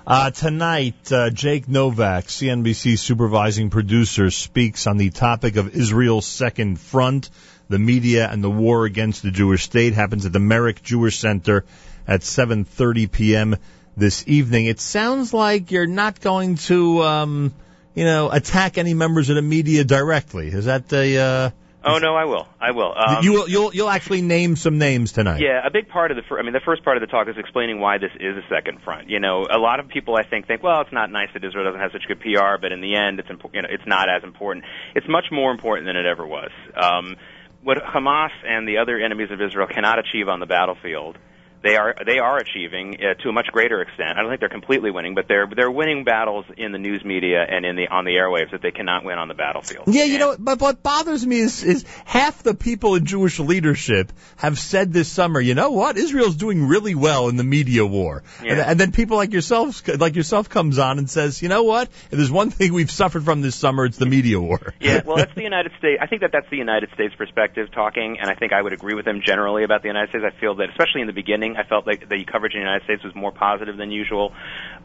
Uh, tonight, uh, Jake Novak, CNBC supervising producer, speaks on the topic of Israel's second front, the media and the war against the Jewish state. Happens at the Merrick Jewish Center at 7:30 p.m. this evening. It sounds like you're not going to, um, you know, attack any members of the media directly. Is that the? Uh, Oh no, I will. I will. Um, you will. You'll. You'll actually name some names tonight. Yeah, a big part of the fir- I mean the first part of the talk is explaining why this is a second front. You know, a lot of people I think think, well, it's not nice that Israel doesn't have such good PR, but in the end it's impo- you know, it's not as important. It's much more important than it ever was. Um what Hamas and the other enemies of Israel cannot achieve on the battlefield, they are they are achieving uh, to a much greater extent. I don't think they're completely winning, but they're they're winning battles in the news media and in the on the airwaves that they cannot win on the battlefield. Yeah, you know, but what bothers me is, is half the people in Jewish leadership have said this summer, you know what, Israel's doing really well in the media war. And, and then people like yourself, like yourself comes on and says, you know what, if there's one thing we've suffered from this summer, it's the media war. Yeah, well, that's the United States. I think that that's the United States perspective talking, and I think I would agree with them generally about the United States. I feel that, especially in the beginning, I felt like the coverage in the United States was more positive than usual.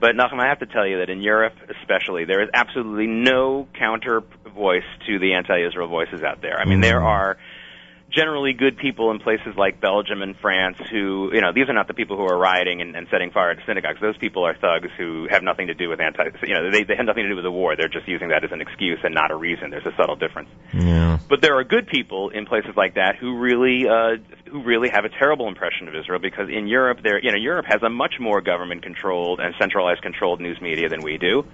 But Nachum, I have to tell you that in Europe, especially, there is absolutely no counter voice to the anti-Israel voices out there. I mean, there mm-hmm. are generally good people in places like Belgium and France who, you know, these are not the people who are rioting and, and setting fire to synagogues. Those people are thugs who have nothing to do with anti, you know, they, they have nothing to do with the war. They're just using that as an excuse and not a reason. There's a subtle difference. Yeah. But there are good people in places like that who really, uh, who really have a terrible impression of Israel because in Europe, there, you know, Europe has a much more government-controlled and centralized controlled news media than we do.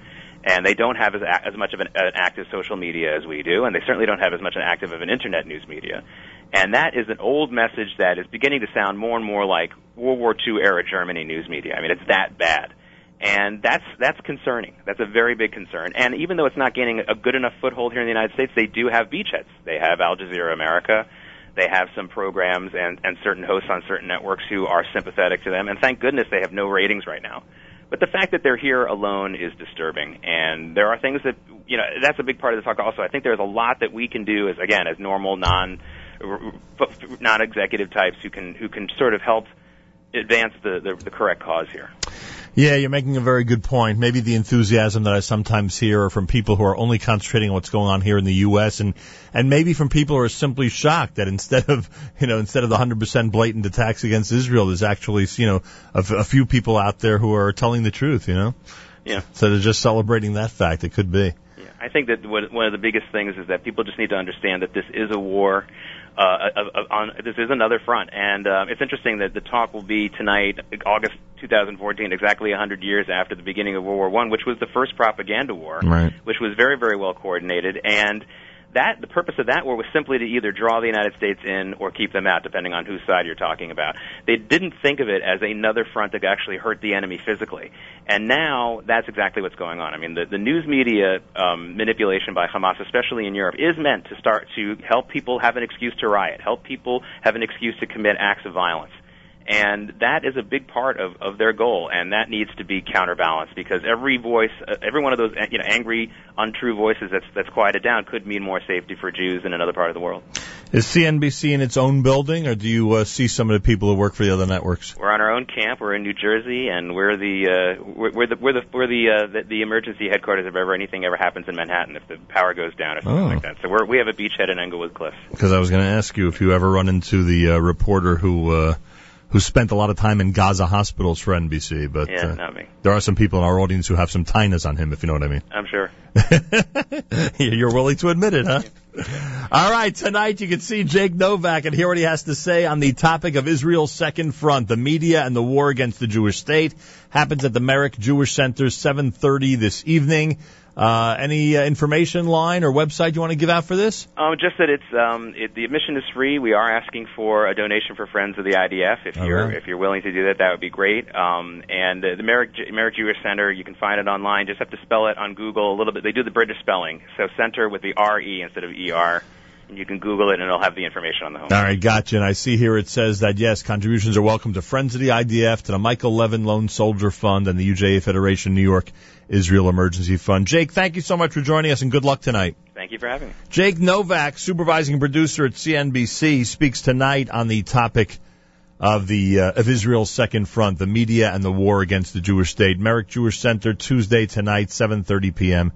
And they don't have as, as much of an, an active social media as we do, and they certainly don't have as much an active of an internet news media. And that is an old message that is beginning to sound more and more like World War II era Germany news media. I mean, it's that bad. And that's that's concerning. That's a very big concern. And even though it's not gaining a good enough foothold here in the United States, they do have beachheads. They have Al Jazeera America. They have some programs and, and certain hosts on certain networks who are sympathetic to them. And thank goodness they have no ratings right now. But the fact that they're here alone is disturbing. And there are things that, you know, that's a big part of the talk also. I think there's a lot that we can do as, again, as normal, non, Uh, non-executive types who can, who can sort of help advance the, the, the correct cause here. Yeah, you're making a very good point. Maybe the enthusiasm that I sometimes hear are from people who are only concentrating on what's going on here in the U.S. and and maybe from people who are simply shocked that instead of you know instead of the 100% blatant attacks against Israel, there's actually you know a, a few people out there who are telling the truth. You know, Yeah. so they're just celebrating that fact. It could be. I think that one of the biggest things is that people just need to understand that this is a war. Uh, on this is another front, and uh, it's interesting that the talk will be tonight, August 2014, exactly 100 years after the beginning of World War One, which was the first propaganda war, Right. which was very, very well coordinated, and that the purpose of that war was simply to either draw the United States in or keep them out, depending on whose side you're talking about. They didn't think of it as another front that actually hurt the enemy physically, and now that's exactly what's going on. I mean, the, the news media um, manipulation by Hamas, especially in Europe, is meant to start to help people have an excuse to riot, help people have an excuse to commit acts of violence. And that is a big part of, of their goal, and that needs to be counterbalanced because every voice, uh, every one of those you know angry, untrue voices that's that's quieted down could mean more safety for Jews in another part of the world. Is CNBC in its own building, or do you uh, see some of the people who work for the other networks? We're on our own camp. We're in New Jersey, and we're the uh, we're, we're the we're the we're the, uh, the the emergency headquarters if ever anything ever happens in Manhattan if the power goes down or something Oh. like that. So we're we have a beachhead in Englewood Cliffs. Because I was going to ask you if you ever run into the uh, reporter who uh, who spent a lot of time in Gaza hospitals for NBC, but Yeah, uh, not me. there are some people in our audience who have some tinus on him, if you know what I mean. I'm sure. You're willing to admit it, huh? All right, tonight you can see Jake Novak and hear what he has to say on the topic of Israel's second front, the media and the war against the Jewish state. Happens at the Merrick Jewish Center, 7:30 this evening. Uh, any uh, information line or website you want to give out for this? Um, just that it's um, it, the admission is free. We are asking for a donation for Friends of the IDF. If All you're right. if you're willing to do that, that would be great. Um, and uh, the Merrick, Merrick Jewish Center, you can find it online. Just have to spell it on Google a little bit. They do the British spelling, so center with the R E instead of E R. And you can Google it, and it'll have the information on the home. All right, gotcha. And I see here it says that yes, contributions are welcome to Friends of the IDF, to the Michael Levin Lone Soldier Fund, and the UJA Federation New York Israel Emergency Fund. Jake, thank you so much for joining us, and good luck tonight. Thank you for having me. Jake Novak, supervising producer at CNBC, speaks tonight on the topic of the uh, of Israel's second front, the media and the war against the Jewish state. Merrick Jewish Center, Tuesday tonight, 7:30 p.m.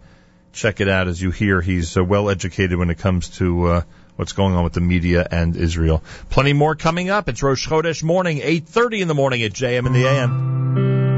Check it out. As you hear, he's uh, well educated when it comes to uh, what's going on with the media and Israel. Plenty more coming up. It's Rosh Chodesh morning, 8:30 in the morning at JM in the AM.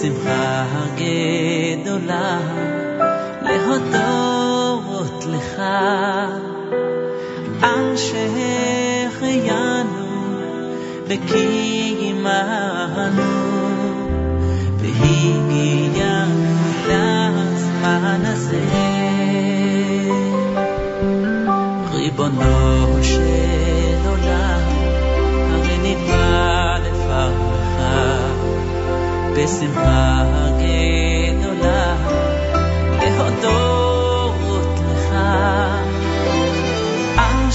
בשמחה גדולה להודות לך. על שהחיינו וקיימנו והגיענו לזמן הזה. ריבונו של בשמחה גדולה להודות לך על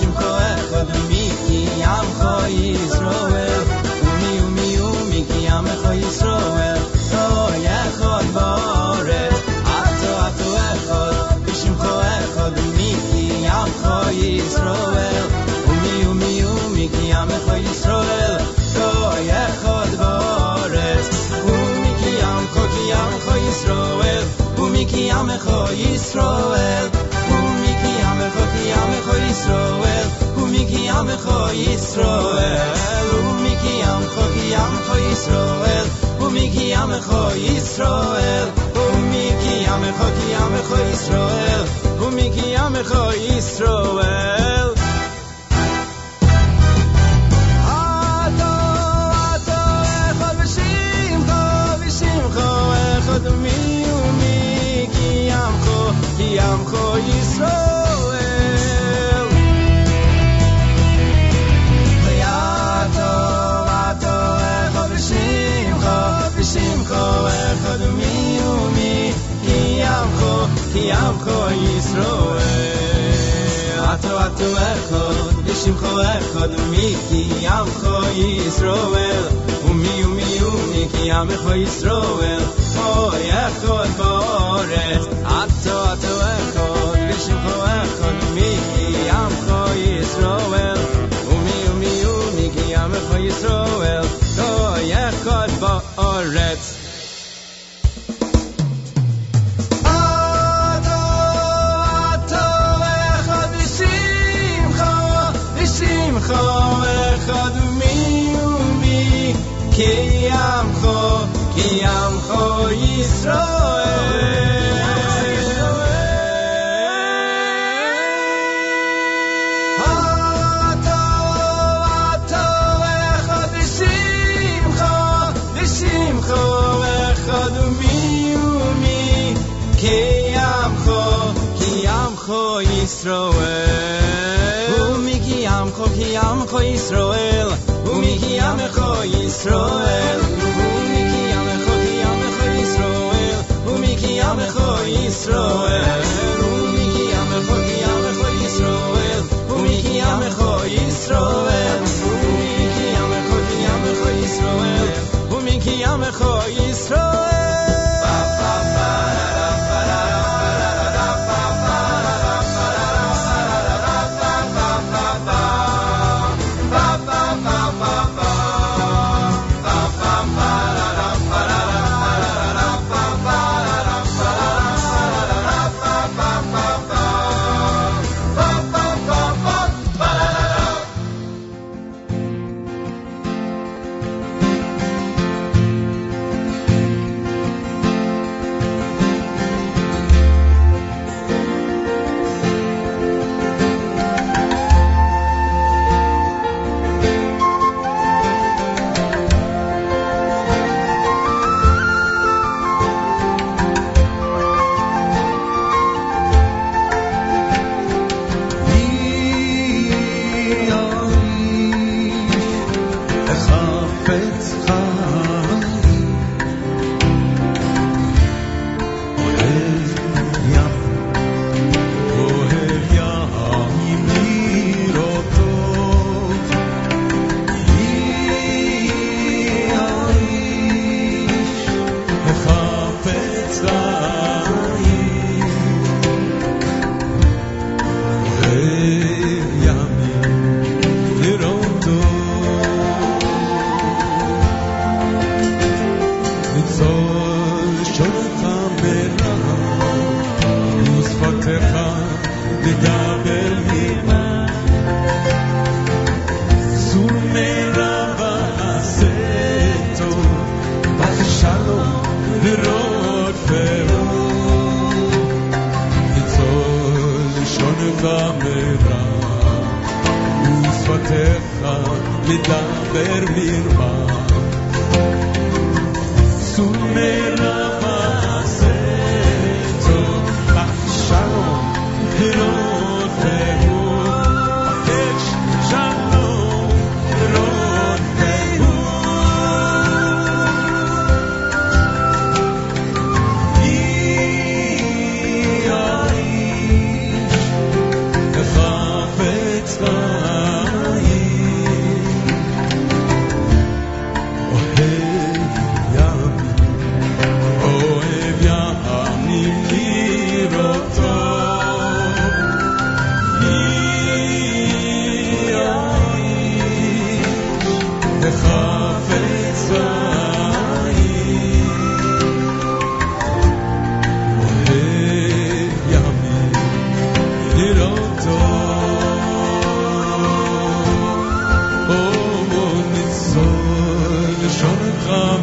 Našim koechod umiki yam cho Yisroel Umi umi umiki yam cho Yisroel Koechod baaret Ato ato echod Bishim koechod umiki yam cho Yisroel Umi umi umiki yam cho Yisroel Koechod baaret Umiki yam cho ki yam cho Yisroel Umiki yam cho Yisroel Yisroel hu miki amcho Yisroel hu miki amcho ki amcho Yisroel hu miki amcho Yisroel hu miki amcho ki amcho Yisroel hu miki amcho Yisroel. Yamcho Yisrael amcho, ki amcho Yisroel. Ato ato echod, lishimcho echod, umi ki amcho Yisroel. Umi umi umi ki amcho Yisroel. Oy echod booret, ato ato echod, lishimcho echod, umi ki amcho Yisroel. Umi umi umi ki amcho Yisroel. Oy echod booret. Yisroel Umiki Amcho ki Israel, Yisroel Umiki Amcho Yisroel Israel. Amcho ki Amcho Yisroel Umiki Amcho Yisroel Israel. Amcho ki Amcho Yisroel Israel. Amcho Yisroel Umiki Amcho ki Amcho Yisroel Umiki Amcho Israel.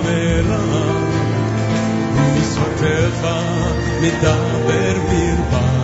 מלח ובשפתיך מדבר מרבה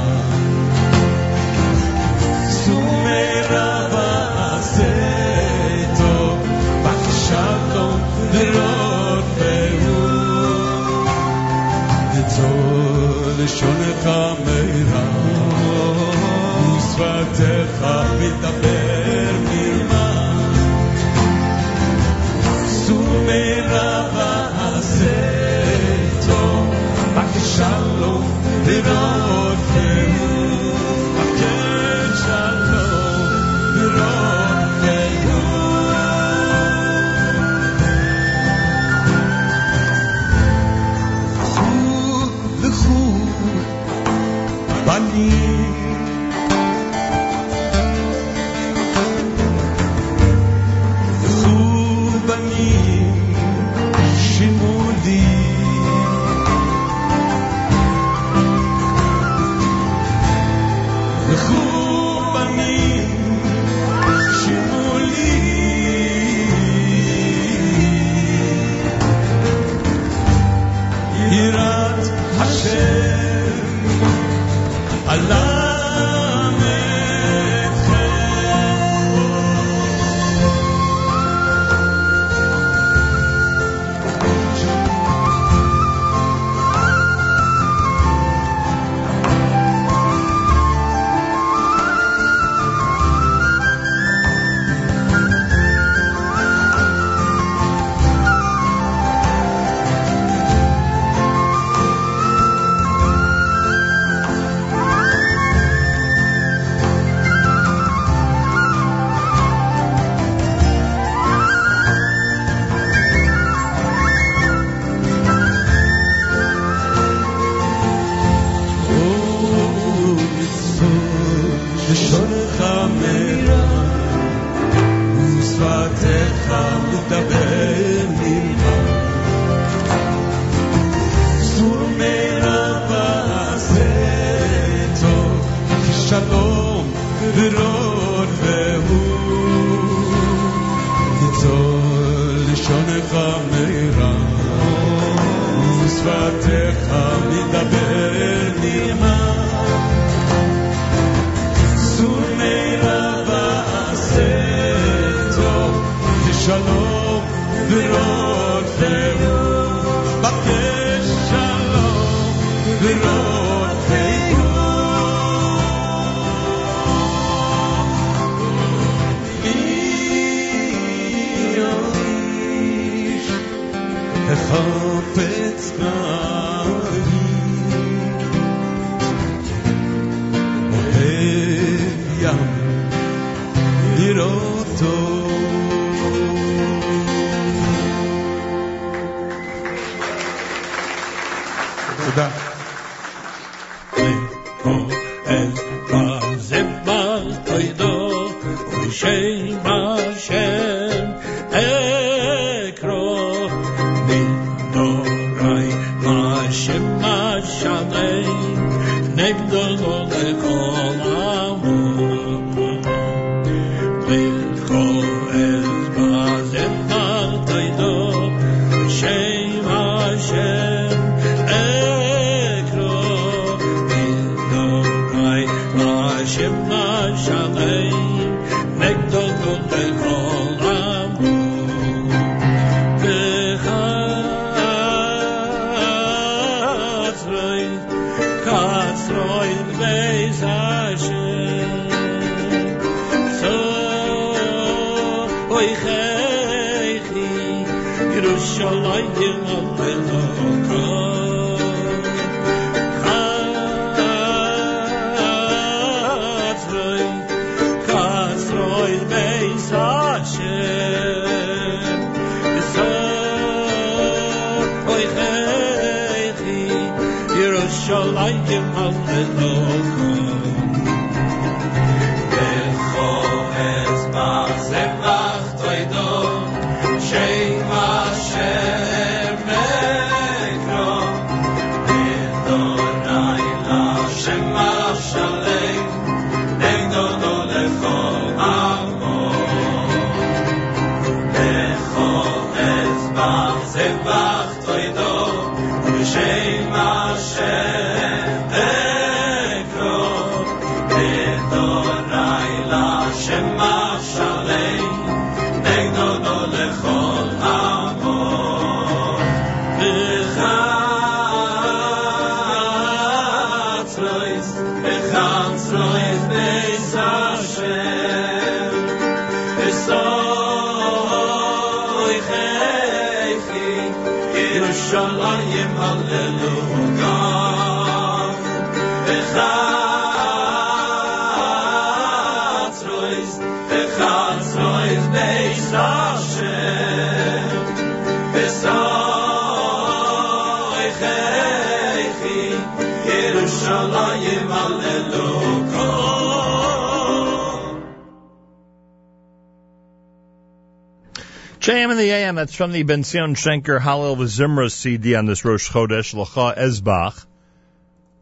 JM in the AM, that's from the Ben Zion Shenker Hallel V'Zimra CD on this Rosh Chodesh, Lacha Ezbach,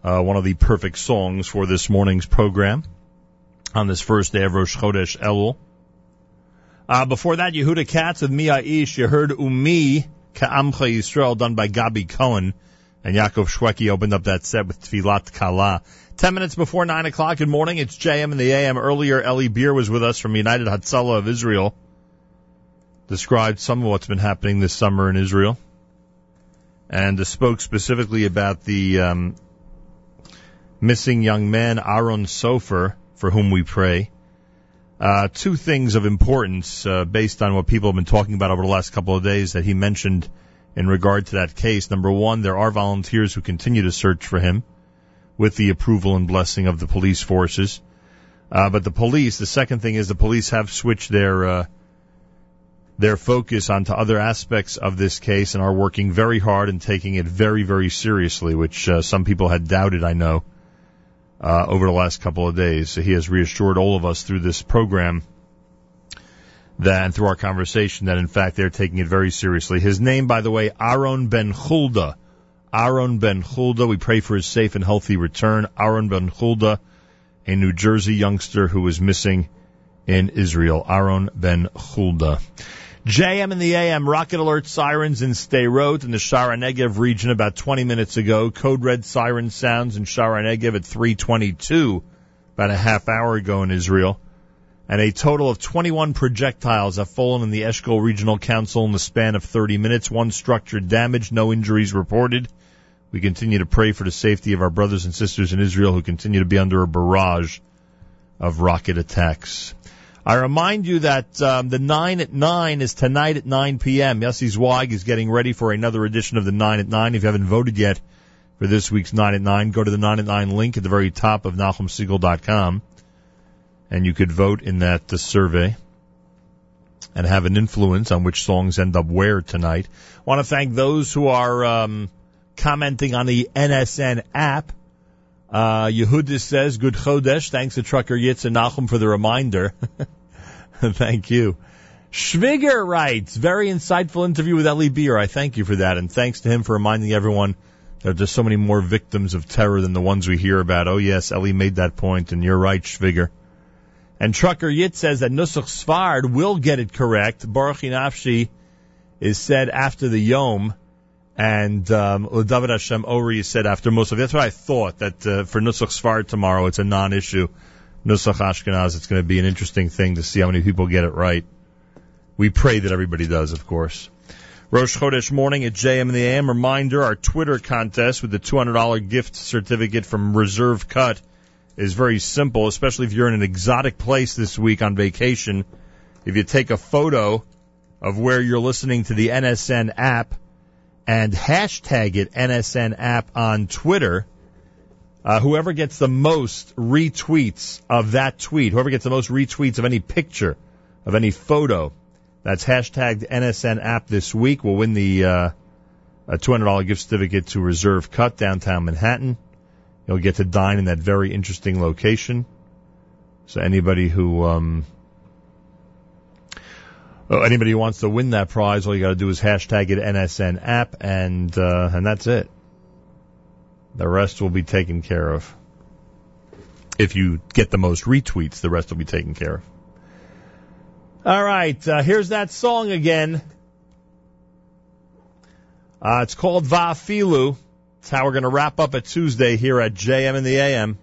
uh, one of the perfect songs for this morning's program on this first day of Rosh Chodesh Elul. Uh, before that, Yehuda Katz with Mi Aish, you heard Umi Ka'amcha Yisrael done by Gabi Cohen, and Yaakov Shweki opened up that set with Tfilat Kala. Ten minutes before nine o'clock, good morning, it's JM in the AM. Earlier, Eli Beer was with us from United Hatzalah of Israel described some of what's been happening this summer in Israel, and spoke specifically about the um, missing young man Aaron Sofer, for whom we pray. Uh, two things of importance uh, based on what people have been talking about over the last couple of days that he mentioned in regard to that case. Number one, there are volunteers who continue to search for him with the approval and blessing of the police forces. Uh, but the police, the second thing is the police have switched their uh, their focus onto other aspects of this case and are working very hard and taking it very, very seriously, which uh, some people had doubted, I know, uh, over the last couple of days. So he has reassured all of us through this program that, and through our conversation, that in fact they're taking it very seriously. His name, by the way, Aaron Ben Hulda. Aaron Ben Hulda. We pray for his safe and healthy return. Aaron Ben Hulda, a New Jersey youngster who was missing in Israel. Aaron Ben Hulda. JM in the AM, rocket alert sirens in Sderot in the Sha'ar HaNegev region about 20 minutes ago. Code red siren sounds in Sha'ar HaNegev at 322, about a half hour ago in Israel. And a total of 21 projectiles have fallen in the Eshkol Regional Council in the span of 30 minutes. One structure damaged, no injuries reported. We continue to pray for the safety of our brothers and sisters in Israel who continue to be under a barrage of rocket attacks. I remind you that um, the 9 at 9 is tonight at 9 p.m. Yossi Zweig is getting ready for another edition of the 9 at 9. If you haven't voted yet for this week's 9 at 9, go to the 9 at 9 link at the very top of NachumSegal.com and you could vote in that uh, survey and have an influence on which songs end up where tonight. I want to thank those who are um, commenting on the NSN app. Uh, Yehudis says, good Chodesh. Thanks to Trucker Yitz and Nachum for the reminder. thank you. Schwiger writes, very insightful interview with Eli Beer. I thank you for that. And thanks to him for reminding everyone that there's so many more victims of terror than the ones we hear about. Oh yes, Eli made that point and you're right, Schwiger. And Trucker Yitz says that Nusach Sfard will get it correct. Barchi Nafshi is said after the Yom and um, David Hashem Ori said after Musaf. That's what I thought, that uh, for Nusach Sfard tomorrow, it's a non-issue. Nusach Ashkenaz, it's going to be an interesting thing to see how many people get it right. We pray that everybody does, of course. Rosh Chodesh morning at JM in the AM. Reminder, our Twitter contest with the $200 gift certificate from Reserve Cut is very simple, especially if you're in an exotic place this week on vacation. If you take a photo of where you're listening to the NSN app, and hashtag it NSN app on Twitter. Uh, whoever gets the most retweets of that tweet, whoever gets the most retweets of any picture, of any photo, that's hashtagged NSN app this week will win the uh, a $200 gift certificate to Reserve Cut downtown Manhattan. You'll get to dine in that very interesting location. So anybody who um, anybody who wants to win that prize, all you got to do is hashtag it NSN app, and uh, and that's it. The rest will be taken care of. If you get the most retweets, the rest will be taken care of. All right, uh, here's that song again. Uh, it's called Vafilu. It's how we're going to wrap up a Tuesday here at JM in the AM.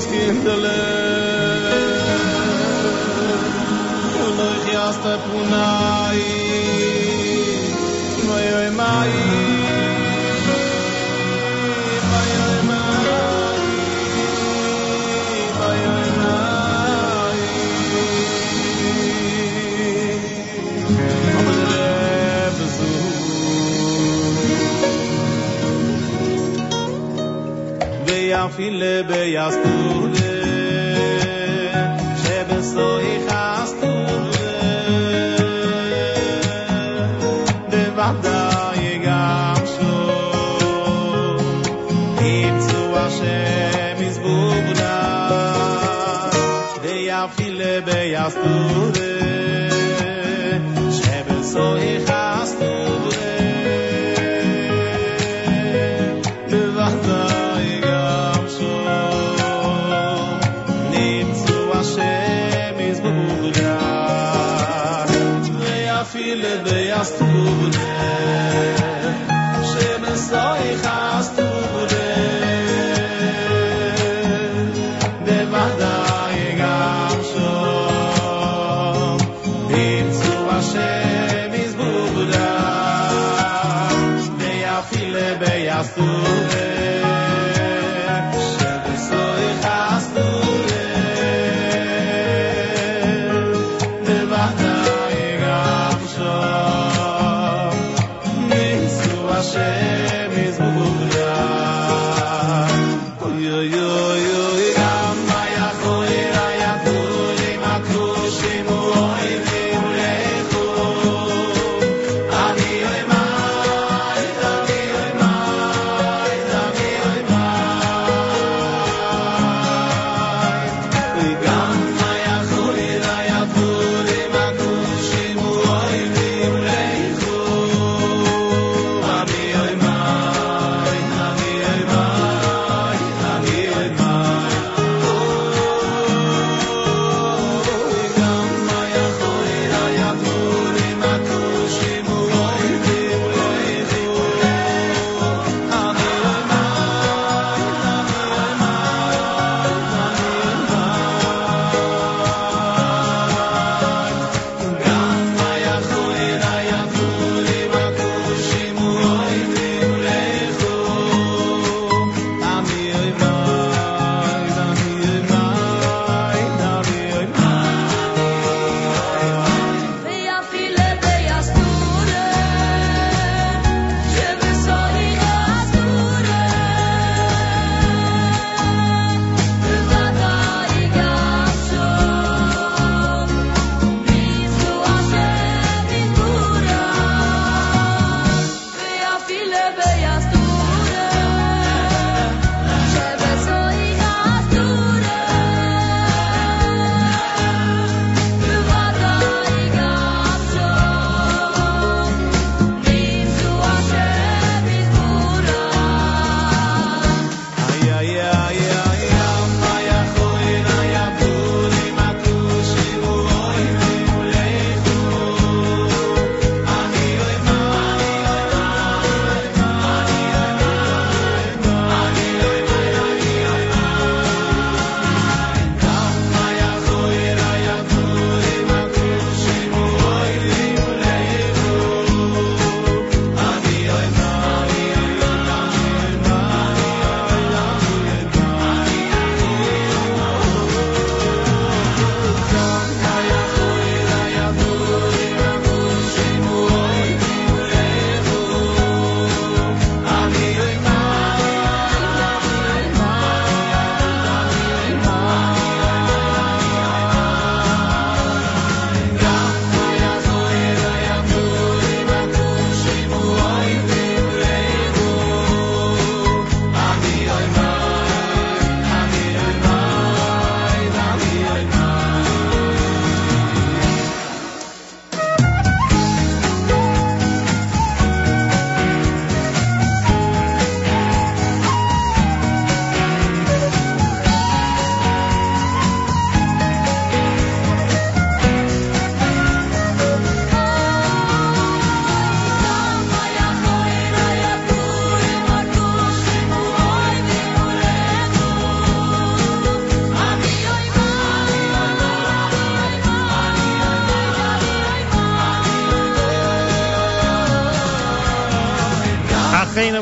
sfințindu-le. Elohia stăpânai, noi mai ויפעיל ביסטולה שבסוי חסטולה בוודאי גם שוב ימצאו השם יזבובנה ויפעיל ביסטולה שבסוי חסטולה ויפעיל ויסטובנה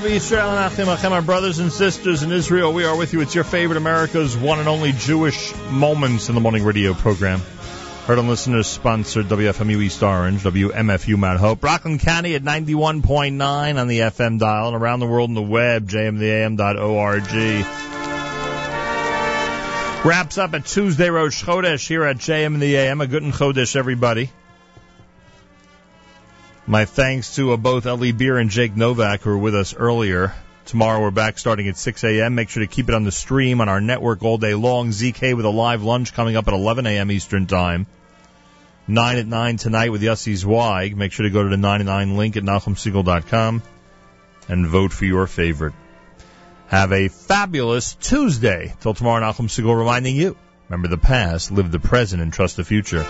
Achenu Israel and Achim Achem, our brothers and sisters in Israel, we are with you. It's your favorite America's one and only Jewish Moments in the Morning radio program. Heard on listeners sponsored WFMU East Orange, WMFU Mount Hope, Rockland County at 91.9 on the FM dial, and around the world on the web, JMintheAM.org. Wraps up a Tuesday Rosh Chodesh here at JM in the AM. A good Chodesh, everybody. My thanks to uh, both Eli Beer and Jake Novak who were with us earlier. Tomorrow we're back starting at 6 a.m. Make sure to keep it on the stream on our network all day long. ZK with a live lunch coming up at 11 a.m. Eastern Time. 9 at 9 tonight with Yossi Zweig. Make sure to go to the 99 link at NachumSegal.com and vote for your favorite. Have a fabulous Tuesday. Till tomorrow, Nachum Segal reminding you, remember the past, live the present, and trust the future.